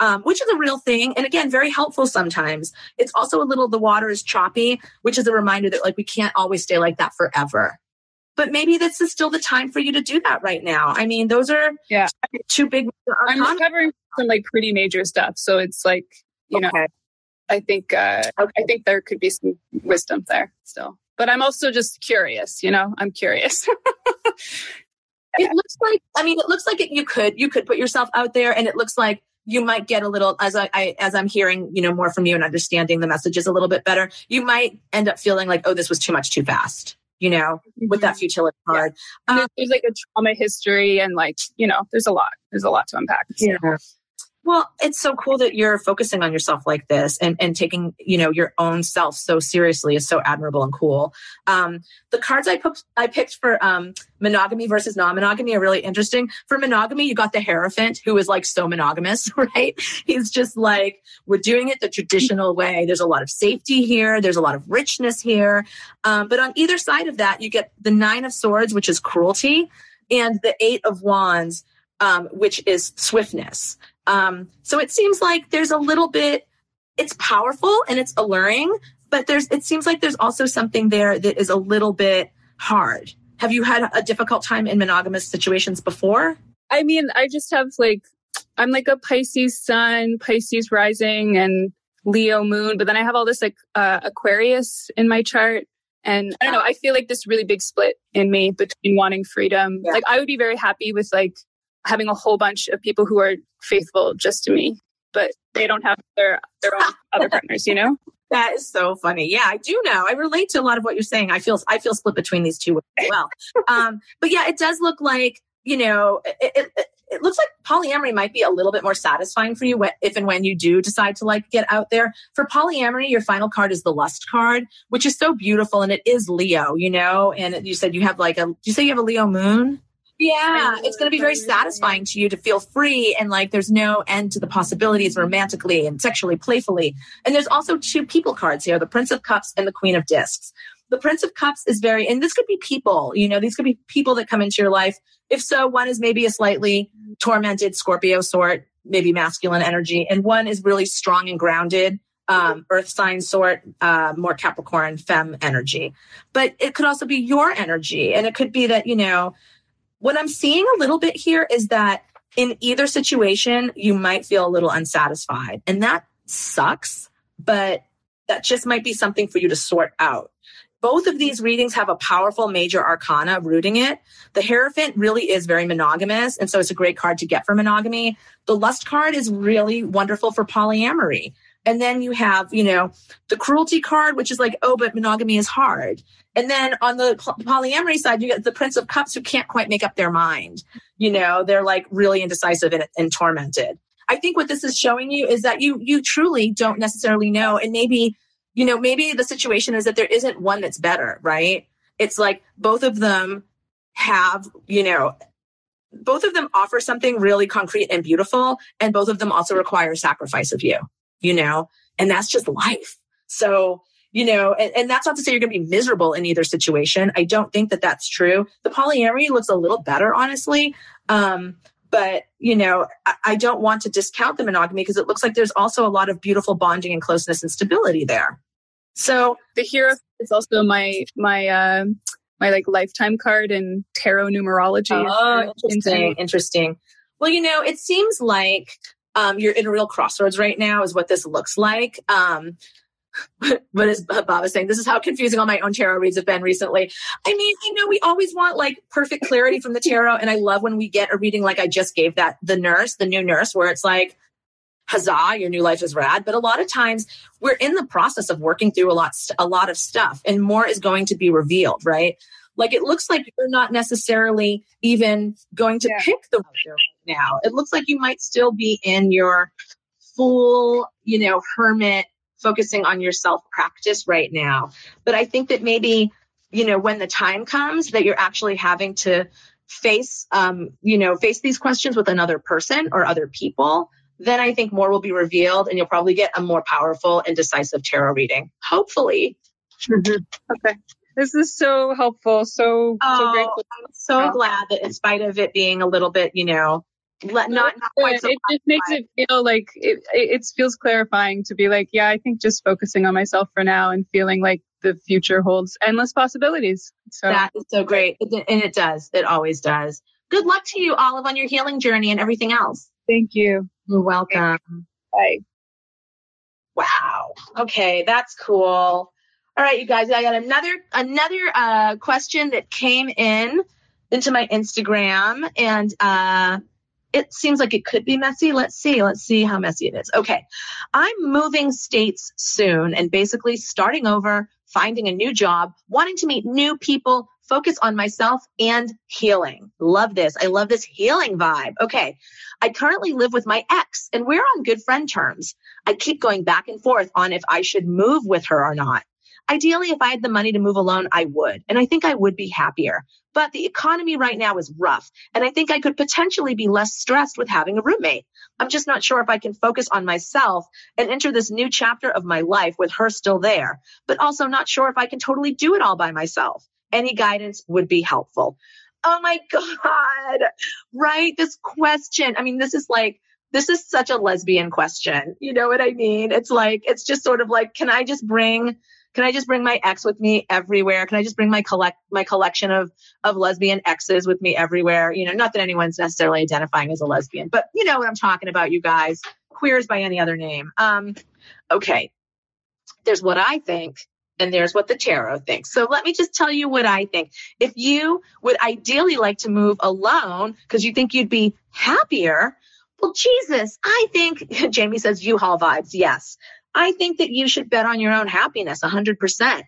um, which is a real thing, and again, very helpful sometimes. It's also a little the water is choppy, which is a reminder that like we can't always stay like that forever. But maybe this is still the time for you to do that right now. I mean, those are Yeah. two big. I'm covering some like pretty major stuff, so it's like you know I think uh, Okay. I think there could be some wisdom there still. But I'm also just curious, you know. I'm curious. <laughs> it looks like i mean it looks like it, you could you could put yourself out there and it looks like you might get a little as I, I as i'm hearing you know more from you and understanding the messages a little bit better you might end up feeling like oh this was too much too fast you know with that mm-hmm. futility Yeah. card And there's, um, there's like a trauma history, and like you know, there's a lot. There's a lot to unpack. So. Well it's so cool that you're focusing on yourself like this and and taking you know your own self so seriously is so admirable and cool. Um the cards i put i picked for um monogamy versus non-monogamy are really interesting. For monogamy you got the hierophant who is like so monogamous <laughs> right? He's just like we're doing it the traditional way. There's a lot of safety here. There's a lot of richness here. Um, but on either side of that you get the nine of swords which is cruelty and the eight of wands um, which is swiftness um, so it seems like there's a little bit, it's powerful and it's alluring, but there's, it seems like there's also something there that is a little bit hard. Have you had a difficult time in monogamous situations before? I mean, I just have like I'm like a Pisces sun, Pisces rising, and Leo moon, but then I have all this like uh, Aquarius in my chart. And I don't know, I feel like this really big split in me between wanting freedom. Yeah. Like I would be very happy with like having a whole bunch of people who are faithful just to me, but they don't have their their own <laughs> other partners, you know? That is so funny. Yeah, I do know. I relate to a lot of what you're saying. I feel I feel split between these two as well. <laughs> um, but yeah, it does look like you know it, it, it- it looks like polyamory might be a little bit more satisfying for you if and when you do decide to like get out there. For polyamory, your final card is the lust card, which is so beautiful and it is Leo, you know. And you said you have like a. Do you say you have a Leo moon? Yeah, it's going to be very satisfying to you to feel free and like there's no end to the possibilities romantically and sexually, playfully. And there's also two people cards here the Prince of Cups and the Queen of Discs. The Prince of Cups is very, and this could be people, you know, these could be people that come into your life. If so, one is maybe a slightly tormented Scorpio sort, maybe masculine energy, and one is really strong and grounded, um, earth sign sort, uh, more Capricorn, femme energy. But it could also be your energy. And it could be that, you know, what I'm seeing a little bit here is that in either situation, you might feel a little unsatisfied. And that sucks, but that just might be something for you to sort out. Both of these readings have a powerful major arcana rooting it. The Hierophant really is very monogamous, and so it's a great card to get for monogamy. The Lust card is really wonderful for polyamory. And then you have, you know, the Cruelty card, which is like, oh, but monogamy is hard. And then on the polyamory side, you get the Prince of Cups who can't quite make up their mind. You know, they're like really indecisive and, and tormented. I think what this is showing you is that you you truly don't necessarily know, and maybe you know maybe the situation is that there isn't one that's better, right? It's like both of them have you know both of them offer something really concrete and beautiful, and both of them also require sacrifice of you, you know, and that's just life. So you know, and, and that's not to say you're going to be miserable in either situation. I don't think that that's true. The polyamory looks a little better, honestly. Um, but you know, I, don't want to discount the monogamy because it looks like there's also a lot of beautiful bonding and closeness and stability there. So the hero is also my my uh, my like lifetime card in tarot numerology. Oh, interesting. Interesting. Well, you know, it seems like um, you're in a real crossroads right now, is what this looks like. Um, <laughs> but as Bob is saying, this is how confusing all my own tarot reads have been recently. I mean, you know we always want like perfect clarity from the tarot. And I love when we get a reading like I just gave that, the nurse, the new nurse, where it's like, huzzah, your new life is rad. But a lot of times we're in the process of working through a lot, a lot of stuff and more is going to be revealed, right? Like it looks like you're not necessarily even going to yeah. pick the right now. It looks like you might still be in your full, you know, hermit focusing on your self practice right now. But I think that maybe, you know, when the time comes that you're actually having to face, um, you know, face these questions with another person or other people, then I think more will be revealed and you'll probably get a more powerful and decisive tarot reading. Hopefully. Mm-hmm. Okay. This is so helpful. So, oh, so grateful. I'm so glad that in spite of it being a little bit, you know, let, not, not quite so it just makes it feel like it, it feels clarifying to be like, yeah, I think just focusing on myself for now and feeling like the future holds endless possibilities. So that is so great. And it does. It always does. Good luck to you, Olive, on your healing journey and everything else. Thank you. You're welcome. Bye. Wow. Okay, that's cool. All right, you guys, I got another another uh, question that came in into my Instagram, and uh, it seems like it could be messy. Let's see. Let's see how messy it is. Okay. I'm moving states soon and basically starting over, finding a new job, wanting to meet new people, focus on myself and healing. Love this. I love this healing vibe. Okay. I currently live with my ex and we're on good friend terms. I keep going back and forth on if I should move with her or not. Ideally, if I had the money to move alone, I would. And I think I would be happier. But the economy right now is rough. And I think I could potentially be less stressed with having a roommate. I'm just not sure if I can focus on myself and enter this new chapter of my life with her still there, but also not sure if I can totally do it all by myself. Any guidance would be helpful. Oh my <laughs> God. Right. This question. I mean, this is like, this is such a lesbian question. You know what I mean? It's like, it's just sort of like, can I just bring can I just bring my ex with me everywhere? Can I just bring my collect my collection of of lesbian exes with me everywhere? You know, not that anyone's necessarily identifying as a lesbian, but you know what I'm talking about, you guys. Queers by any other name. Um, okay. There's what I think, and there's what the tarot thinks. So let me just tell you what I think. If you would ideally like to move alone because you think you'd be happier, well, Jesus, I think <laughs> Jamie says U-Haul vibes. Yes. I think that you should bet on your own happiness 100%.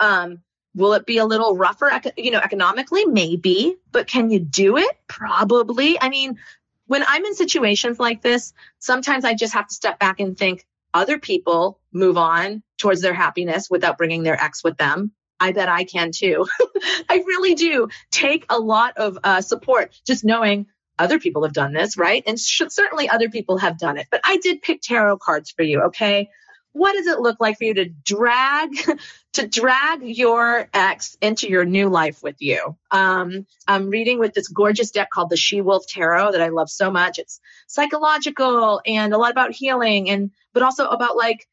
Um, will it be a little rougher, you know, economically? Maybe, but can you do it? Probably. I mean, when I'm in situations like this, sometimes I just have to step back and think other people move on towards their happiness without bringing their ex with them. I bet I can too. <laughs> I really do take a lot of uh, support just knowing other people have done this, right? And should, certainly other people have done it. But I did pick tarot cards for you, okay? What does it look like for you to drag <laughs> to drag your ex into your new life with you? Um, i'm reading with this gorgeous deck called the she wolf tarot that i love so much. It's psychological and a lot about healing and but also about like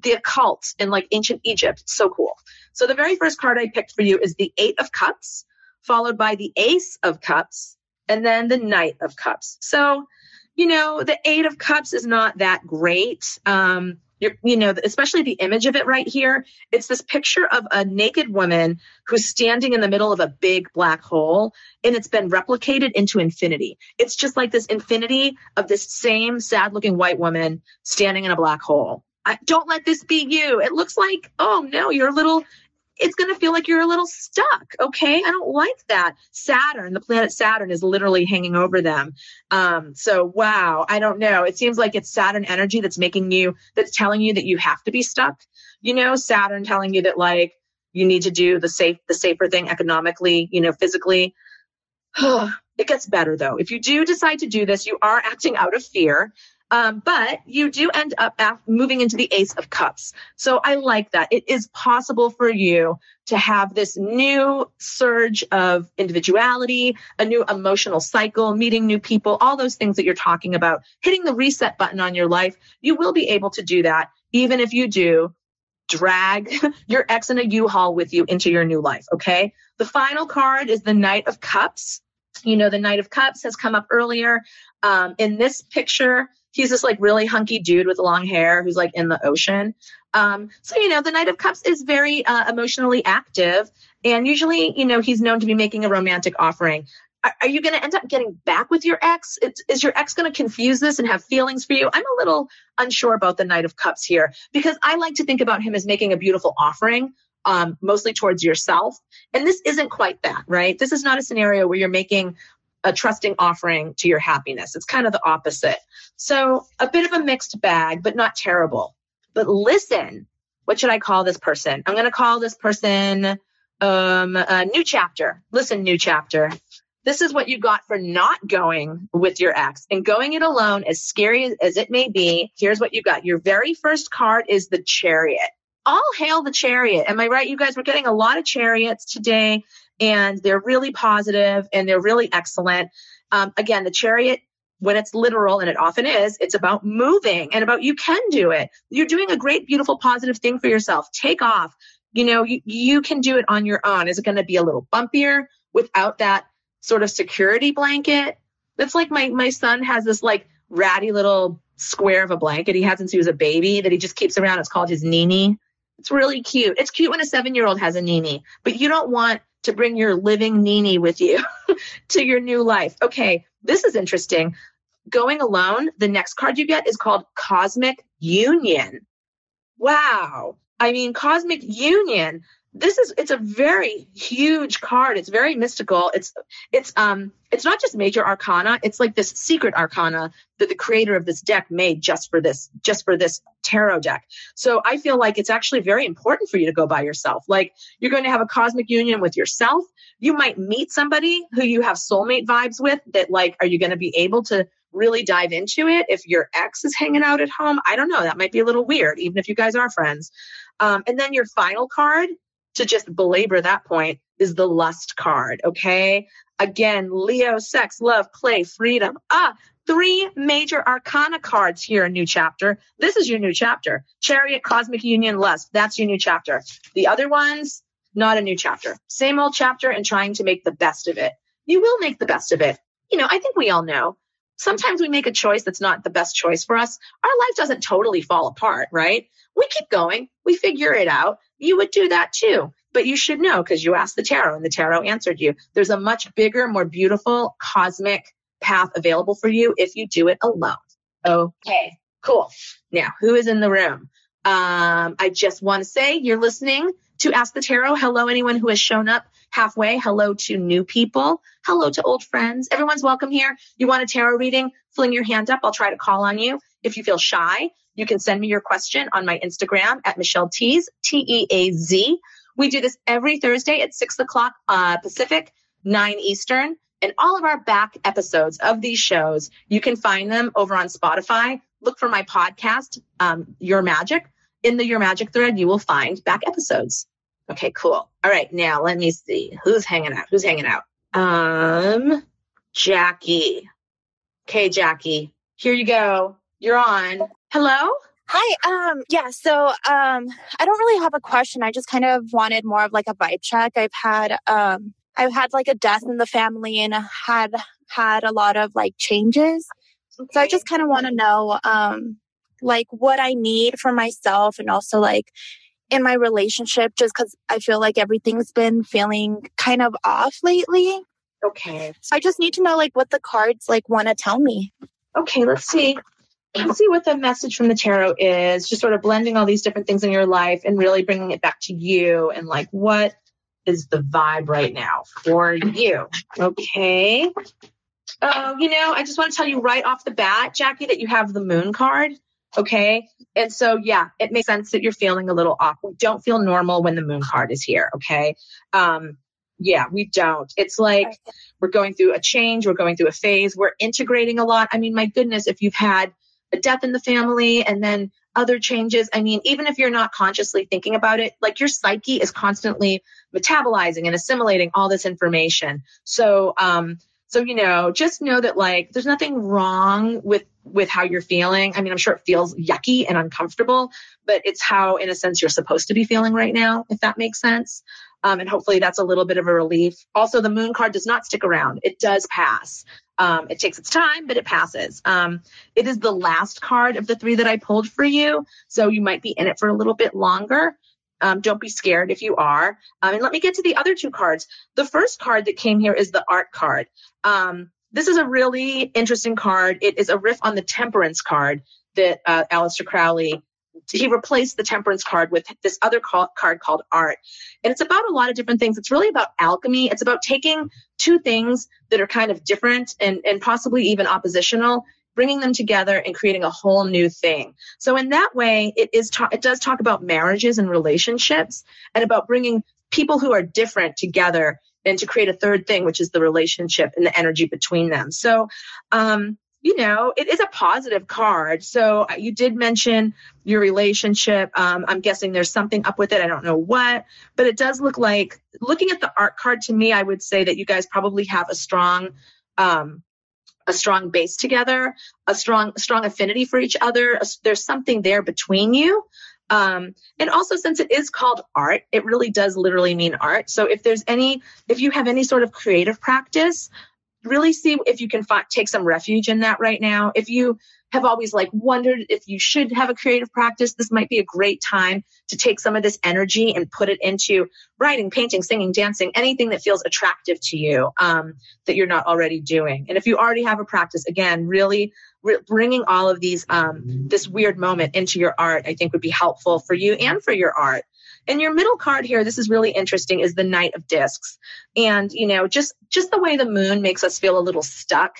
the occult in like ancient egypt. It's so cool. So the very first card i picked for you is the eight of cups followed by the ace of cups and then the knight of cups. So you know the eight of cups is not that great. Um, you're, you know, especially the image of it right here. It's this picture of a naked woman who's standing in the middle of a big black hole and it's been replicated into infinity. It's just like this infinity of this same sad looking white woman standing in a black hole. I, don't let this be you. It looks like, oh no, you're a little, it's going to feel like you're a little stuck. Okay. I don't like that. Saturn, the planet Saturn is literally hanging over them. Um, so wow, I don't know. It seems like it's Saturn energy that's making you, that's telling you that you have to be stuck. You know, Saturn telling you that like you need to do the safe, the safer thing economically, you know, physically. <sighs> it gets better though. If you do decide to do this, you are acting out of fear. Um, but you do end up moving into the Ace of Cups. So I like that. It is possible for you to have this new surge of individuality, a new emotional cycle, meeting new people, all those things that you're talking about, hitting the reset button on your life. You will be able to do that, even if you do drag <laughs> your ex in a U-Haul with you into your new life. Okay. The final card is the Knight of Cups. You know, the Knight of Cups has come up earlier. Um, in this picture, he's this like really hunky dude with long hair who's like in the ocean. Um, so, you know, the Knight of Cups is very uh, emotionally active. And usually, you know, he's known to be making a romantic offering. Are, are you going to end up getting back with your ex? It's, is your ex going to confuse this and have feelings for you? I'm a little unsure about the Knight of Cups here because I like to think about him as making a beautiful offering. Um, mostly towards yourself. And this isn't quite that, right? This is not a scenario where you're making a trusting offering to your happiness. It's kind of the opposite. So a bit of a mixed bag, but not terrible. But listen, what should I call this person? I'm going to call this person um, a new chapter. Listen, new chapter. This is what you got for not going with your ex and going it alone, as scary as it may be. Here's what you got. Your very first card is the chariot. All hail the chariot. Am I right? You guys, we're getting a lot of chariots today and they're really positive and they're really excellent. Um, again, the chariot, when it's literal, and it often is, it's about moving and about you can do it. You're doing a great, beautiful, positive thing for yourself. Take off. You know, you, you can do it on your own. Is it going to be a little bumpier without that sort of security blanket? That's like my, my son has this like ratty little square of a blanket he has since he was a baby that he just keeps around. It's called his Nini. It's really cute. It's cute when a seven year old has a Nini, but you don't want to bring your living Nini with you <laughs> to your new life. Okay, this is interesting. Going alone, the next card you get is called Cosmic Union. Wow. I mean, Cosmic Union this is it's a very huge card. It's very mystical. It's it's um it's not just major arcana. It's like this secret arcana that the creator of this deck made just for this just for this tarot deck. So i feel like it's actually very important for you to go by yourself. Like you're going to have a cosmic union with yourself. You might meet somebody who you have soulmate vibes with that like are you going to be able to really dive into it if your ex is hanging out at home? I don't know. That might be a little weird even if you guys are friends. Um, and then your final card to just belabor that point is the lust card. Okay. Again, Leo, sex, love, play, freedom. Ah, three major arcana cards here in new chapter. This is your new chapter. Chariot, cosmic union, lust. That's your new chapter. The other ones, not a new chapter. Same old chapter and trying to make the best of it. You will make the best of it. You know, I think we all know. Sometimes we make a choice that's not the best choice for us. Our life doesn't totally fall apart, right? We keep going. We figure it out you would do that too. But you should know because you asked the tarot and the tarot answered you. There's a much bigger, more beautiful cosmic path available for you if you do it alone. Okay, cool. Now, who is in the room? Um, I just want to say you're listening to Ask the Tarot. Hello, anyone who has shown up halfway. Hello to new people. Hello to old friends. Everyone's welcome here. You want a tarot reading? Fling your hand up. I'll try to call on you. If you feel shy, you can send me your question on my Instagram at Michelle Teaz, T E A Z. We do this every Thursday at six o'clock uh, Pacific, nine Eastern. And all of our back episodes of these shows, you can find them over on Spotify. Look for my podcast, um, Your Magic. In the Your Magic thread, you will find back episodes. Okay, cool. All right, now let me see who's hanging out. Who's hanging out? Um, Jackie. Okay, Jackie, here you go. You're on. Hello? Hi. Um, yeah, so um I don't really have a question. I just kind of wanted more of like a vibe check. I've had um I've had like a death in the family and had had a lot of like changes. Okay. So I just kind of want to know um like what I need for myself and also like in my relationship just cuz I feel like everything's been feeling kind of off lately. Okay. So I just need to know like what the cards like want to tell me. Okay, let's see let's see what the message from the tarot is. Just sort of blending all these different things in your life and really bringing it back to you and like what is the vibe right now for you. Okay. Oh, you know, I just want to tell you right off the bat, Jackie, that you have the moon card. Okay. And so, yeah, it makes sense that you're feeling a little awkward. Don't feel normal when the moon card is here. Okay. Um, yeah, we don't. It's like we're going through a change, we're going through a phase, we're integrating a lot. I mean, my goodness, if you've had a death in the family and then other changes. I mean, even if you're not consciously thinking about it, like your psyche is constantly metabolizing and assimilating all this information. So, um, so you know, just know that like there's nothing wrong with with how you're feeling. I mean, I'm sure it feels yucky and uncomfortable, but it's how, in a sense, you're supposed to be feeling right now, if that makes sense. Um, and hopefully that's a little bit of a relief. Also, the moon card does not stick around. It does pass. Um, it takes its time, but it passes. Um, it is the last card of the three that I pulled for you. So you might be in it for a little bit longer. Um, don't be scared if you are. Um, and let me get to the other two cards. The first card that came here is the art card. Um, this is a really interesting card. It is a riff on the temperance card that uh, Aleister Crowley he replaced the temperance card with this other call, card called art and it's about a lot of different things it's really about alchemy it's about taking two things that are kind of different and, and possibly even oppositional bringing them together and creating a whole new thing so in that way it is ta- it does talk about marriages and relationships and about bringing people who are different together and to create a third thing which is the relationship and the energy between them so um you know, it is a positive card. So uh, you did mention your relationship. Um, I'm guessing there's something up with it. I don't know what, but it does look like looking at the art card to me, I would say that you guys probably have a strong, um, a strong base together, a strong, strong affinity for each other. There's something there between you. Um, and also since it is called art, it really does literally mean art. So if there's any, if you have any sort of creative practice, really see if you can find, take some refuge in that right now. If you have always like wondered if you should have a creative practice, this might be a great time to take some of this energy and put it into writing, painting, singing, dancing, anything that feels attractive to you um, that you're not already doing. And if you already have a practice, again, really re- bringing all of these um, this weird moment into your art, I think would be helpful for you and for your art. And your middle card here, this is really interesting, is the Knight of Discs. And, you know, just, just the way the moon makes us feel a little stuck.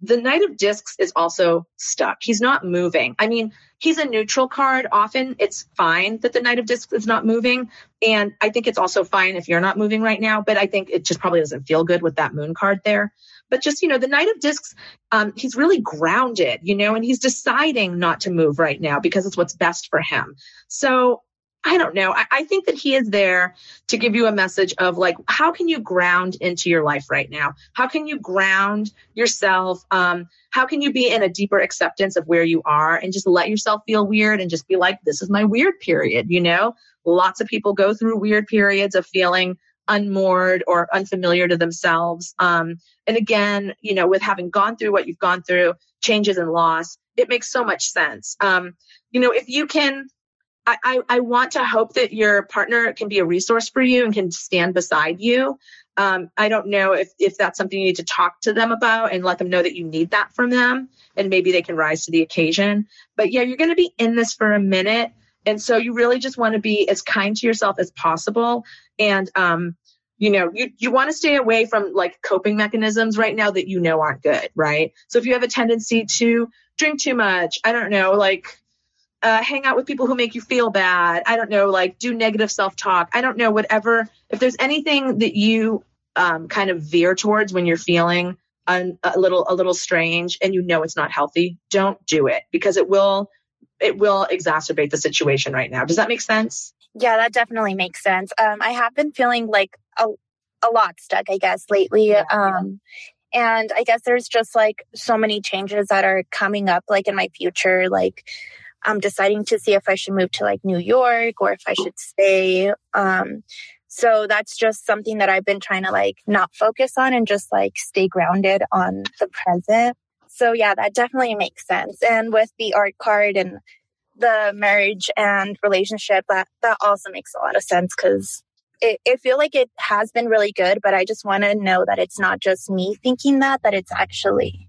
The Knight of Discs is also stuck. He's not moving. I mean, he's a neutral card. Often it's fine that the Knight of Discs is not moving. And I think it's also fine if you're not moving right now, but I think it just probably doesn't feel good with that moon card there. But just, you know, the Knight of Discs, um, he's really grounded, you know, and he's deciding not to move right now because it's what's best for him. So I don't know. I, I, think that he is there to give you a message of like, how can you ground into your life right now? How can you ground yourself? Um, how can you be in a deeper acceptance of where you are and just let yourself feel weird and just be like, this is my weird period, you know? Lots of people go through weird periods of feeling unmoored or unfamiliar to themselves. Um, and again, you know, with having gone through what you've gone through, changes and loss, it makes so much sense. Um, you know, if you can I, I, want to hope that your partner can be a resource for you and can stand beside you. Um, I don't know if, if that's something you need to talk to them about and let them know that you need that from them and maybe they can rise to the occasion. But yeah, you're going to be in this for a minute. And so you really just want to be as kind to yourself as possible. And, um, you know, you, you want to stay away from like coping mechanisms right now that you know aren't good, right? So if you have a tendency to drink too much, I don't know, like uh, hang out with people who make you feel bad. I don't know, like do negative self talk. I don't know, whatever. If there's anything that you um, kind of veer towards when you're feeling un, a little a little strange and you know it's not healthy, don't do it because it will it will exacerbate the situation right now. Does that make sense? Yeah, that definitely makes sense. Um, I have been feeling like a a lot stuck, I guess, lately. Yeah. Um, and I guess there's just like so many changes that are coming up, like in my future, like I'm deciding to see if I should move to like New York or if I should stay. Um, so that's just something that I've been trying to like not focus on and just like stay grounded on the present. So yeah, that definitely makes sense. And with the art card and the marriage and relationship, that that also makes a lot of sense because it, it feel like it has been really good, but I just want to know that it's not just me thinking that, that it's actually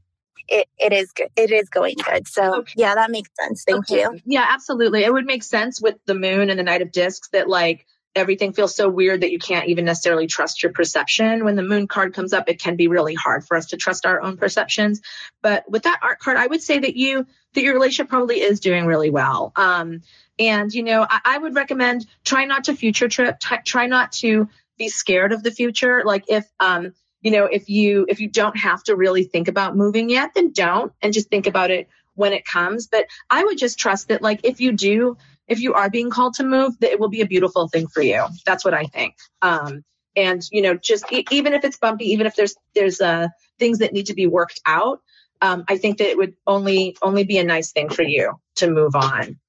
it, it is good. It is going good. So okay. yeah, that makes sense. Thank okay. you. Yeah, absolutely. It would make sense with the moon and the Knight of Discs that like everything feels so weird that you can't even necessarily trust your perception. When the moon card comes up, it can be really hard for us to trust our own perceptions. But with that art card, I would say that you that your relationship probably is doing really well. Um, and you know, I, I, would recommend try not to future trip. T- try not to be scared of the future. Like if um, you know, if you if you don't have to really think about moving yet, then don't and just think about it when it comes. But I would just trust that, like, if you do, if you are being called to move, that it will be a beautiful thing for you. That's what I think. Um, and you know, just e- even if it's bumpy, even if there's there's uh, things that need to be worked out, um, I think that it would only only be a nice thing for you to move on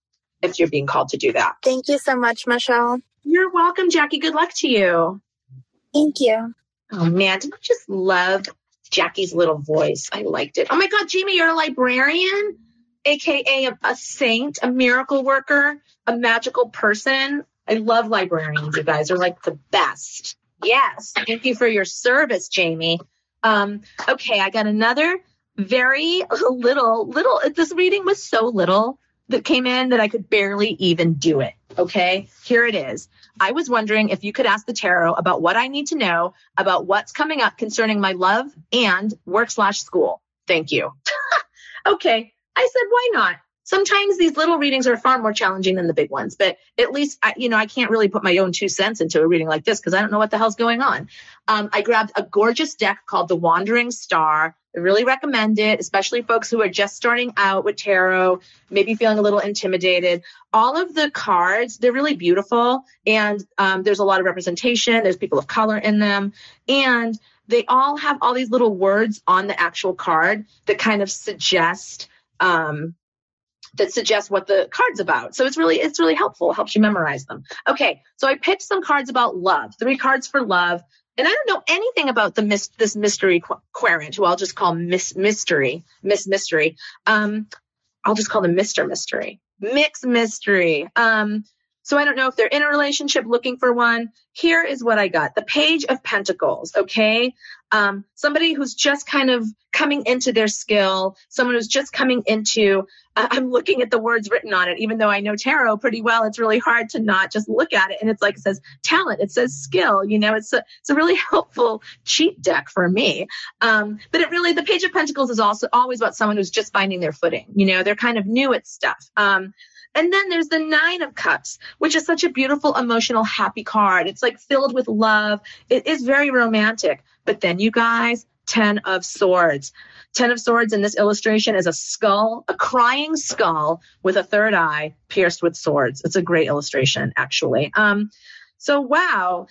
if you're being called to do that. Thank you so much, Michelle. You're welcome, Jackie. Good luck to you. Thank you. Oh man, did I just love Jackie's little voice? I liked it. Oh my God, Jamie, you're a librarian, aka a, a saint, a miracle worker, a magical person. I love librarians, you guys are like the best. Yes. Thank you for your service, Jamie. Um, okay, I got another very <laughs> little, little, this reading was so little that came in that I could barely even do it. Okay, here it is. I was wondering if you could ask the tarot about what I need to know about what's coming up concerning my love and work slash school. Thank you. <laughs> okay, I said, why not? Sometimes these little readings are far more challenging than the big ones, but at least, I, you know, I can't really put my own two cents into a reading like this because I don't know what the hell's going on. Um, I grabbed a gorgeous deck called the Wandering Star. I really recommend it, especially folks who are just starting out with tarot, maybe feeling a little intimidated. All of the cards, they're really beautiful, and um, there's a lot of representation. There's people of color in them, and they all have all these little words on the actual card that kind of suggest um, that suggest what the card's about. So it's really it's really helpful. It helps you memorize them. Okay, so I picked some cards about love. Three cards for love. And I don't know anything about the mis- this mystery qu- querent, who I'll just call Miss Mystery, Miss Mystery. Um, I'll just call them Mister Mystery, Mix Mystery. Um, so I don't know if they're in a relationship looking for one. Here is what I got: the Page of Pentacles. Okay, um, somebody who's just kind of coming into their skill, someone who's just coming into. Uh, I'm looking at the words written on it, even though I know tarot pretty well. It's really hard to not just look at it, and it's like it says talent, it says skill. You know, it's a it's a really <laughs> helpful cheat deck for me. Um, but it really, the Page of Pentacles is also always about someone who's just finding their footing. You know, they're kind of new at stuff. Um, and then there's the Nine of Cups, which is such a beautiful, emotional, happy card. It's like filled with love. It is very romantic. But then, you guys, Ten of Swords. Ten of Swords in this illustration is a skull, a crying skull with a third eye pierced with swords. It's a great illustration, actually. Um, so, wow.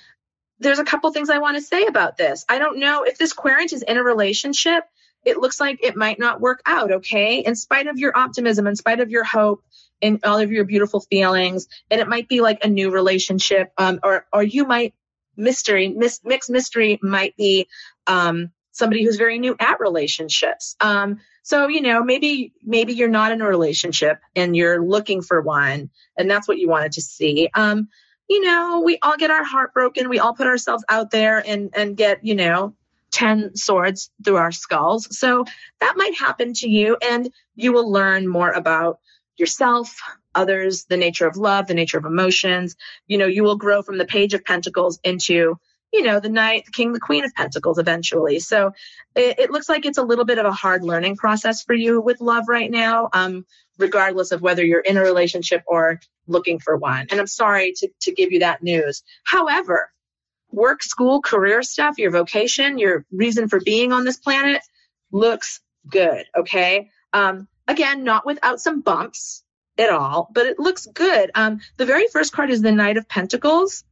There's a couple things I want to say about this. I don't know if this querent is in a relationship. It looks like it might not work out, okay? In spite of your optimism, in spite of your hope, and all of your beautiful feelings and it might be like a new relationship um, or or you might mystery mis- mixed mystery might be um, somebody who's very new at relationships. Um, so you know maybe maybe you're not in a relationship and you're looking for one and that's what you wanted to see. Um, you know we all get our heart broken. We all put ourselves out there and and get you know 10 swords through our skulls so that might happen to you and you will learn more about yourself, others, the nature of love, the nature of emotions. You know, you will grow from the page of pentacles into, you know, the knight, the king, the queen of pentacles eventually. So it, it looks like it's a little bit of a hard learning process for you with love right now, um, regardless of whether you're in a relationship or looking for one. And I'm sorry to, to give you that news. However, work, school, career stuff, your vocation, your reason for being on this planet looks good. Okay. Um, Again, not without some bumps at all, but it looks good. Um, the very first card is the Knight of Pentacles.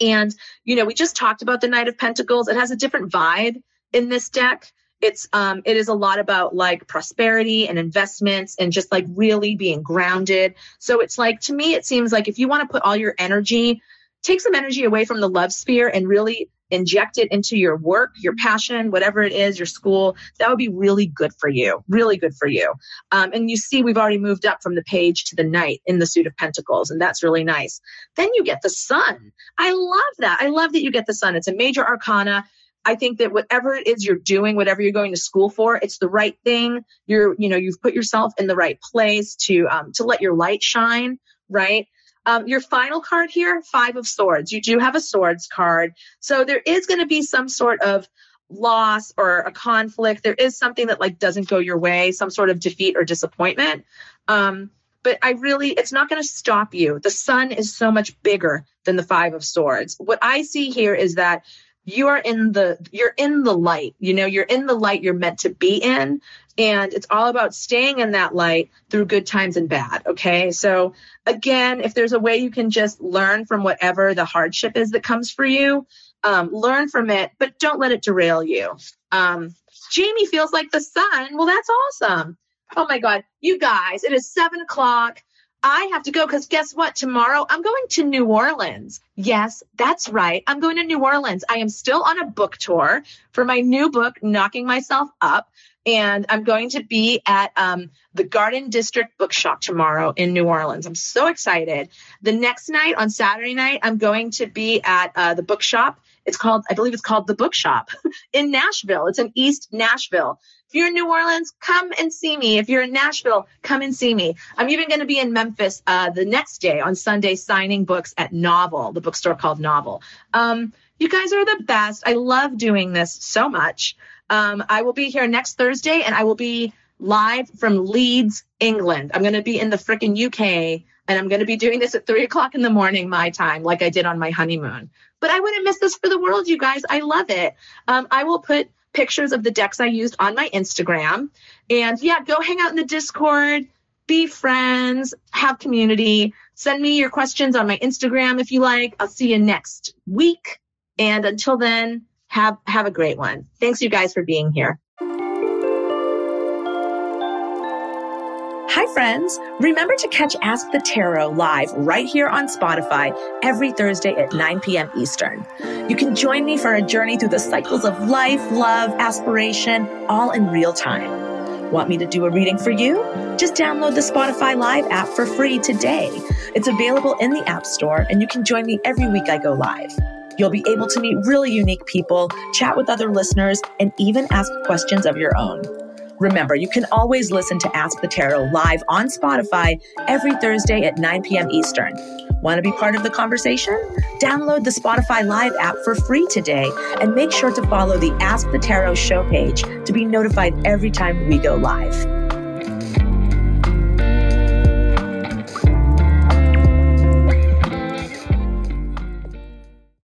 And, you know, we just talked about the Knight of Pentacles. It has a different vibe in this deck. It's um it is a lot about like prosperity and investments and just like really being grounded. So it's like to me it seems like if you want to put all your energy take some energy away from the love sphere and really inject it into your work, your passion, whatever it is, your school, that would be really good for you. Really good for you. Um, and you see, we've already moved up from the page to the knight in the suit of pentacles, and that's really nice. Then you get the sun. I love that. I love that you get the sun. It's a major arcana. I think that whatever it is you're doing, whatever you're going to school for, it's the right thing. You're, you know, you've put yourself in the right place to um, to let your light shine, right? Um, your final card here, Five of Swords. You do have a Swords card. So there is going to be some sort of loss or a conflict. There is something that like doesn't go your way, some sort of defeat or disappointment. Um, but I really, it's not going to stop you. The sun is so much bigger than the Five of Swords. What I see here is that you are in the you're in the light you know you're in the light you're meant to be in. And it's all about staying in that light through good times and bad okay? So again if there's a way you can just learn from whatever the hardship is that comes for you um, learn from it but don't let it derail you. Um, jamie feels like the sun. Well that's awesome. Oh my god. You guys it is seven o'clock I have to go because guess what? Tomorrow I'm going to New Orleans. Yes, that's right. I'm going to New Orleans. I am still on a book tour for my new book, Knocking Myself Up. And I'm going to be at um, the Garden District Bookshop tomorrow in New Orleans. I'm so excited. The next night, on Saturday night, I'm going to be at uh, the bookshop. It's called, I believe it's called the Bookshop <laughs> in Nashville. It's in East Nashville. If you're in New Orleans, come and see me. If you're in Nashville, come and see me. I'm even going to be in Memphis uh, the next day on Sunday signing books at Novel, the bookstore called Novel. Um, you guys are the best. I love doing this so much. Um, I will be here next Thursday and I will be live from Leeds, England. I'm going to be in the freaking UK and I'm going to be doing this at three o'clock in the morning, my time, like I did on my honeymoon. But I wouldn't miss this for the world, you guys. I love it. Um, I will put pictures of the decks I used on my Instagram. And yeah, go hang out in the Discord, be friends, have community. Send me your questions on my Instagram if you like. I'll see you next week. And until then, have have a great one. Thanks you guys for being here. Friends. Remember to catch Ask the Tarot live right here on Spotify every Thursday at 9 p.m. Eastern. You can join me for a journey through the cycles of life, love, aspiration, all in real time. Want me to do a reading for you? Just download the Spotify Live app for free today. It's available in the App Store, and you can join me every week I go live. You'll be able to meet really unique people, chat with other listeners, and even ask questions of your own. Remember, you can always listen to Ask the Tarot live on Spotify every Thursday at 9 p.m. Eastern. Want to be part of the conversation? Download the Spotify Live app for free today and make sure to follow the Ask the Tarot show page to be notified every time we go live.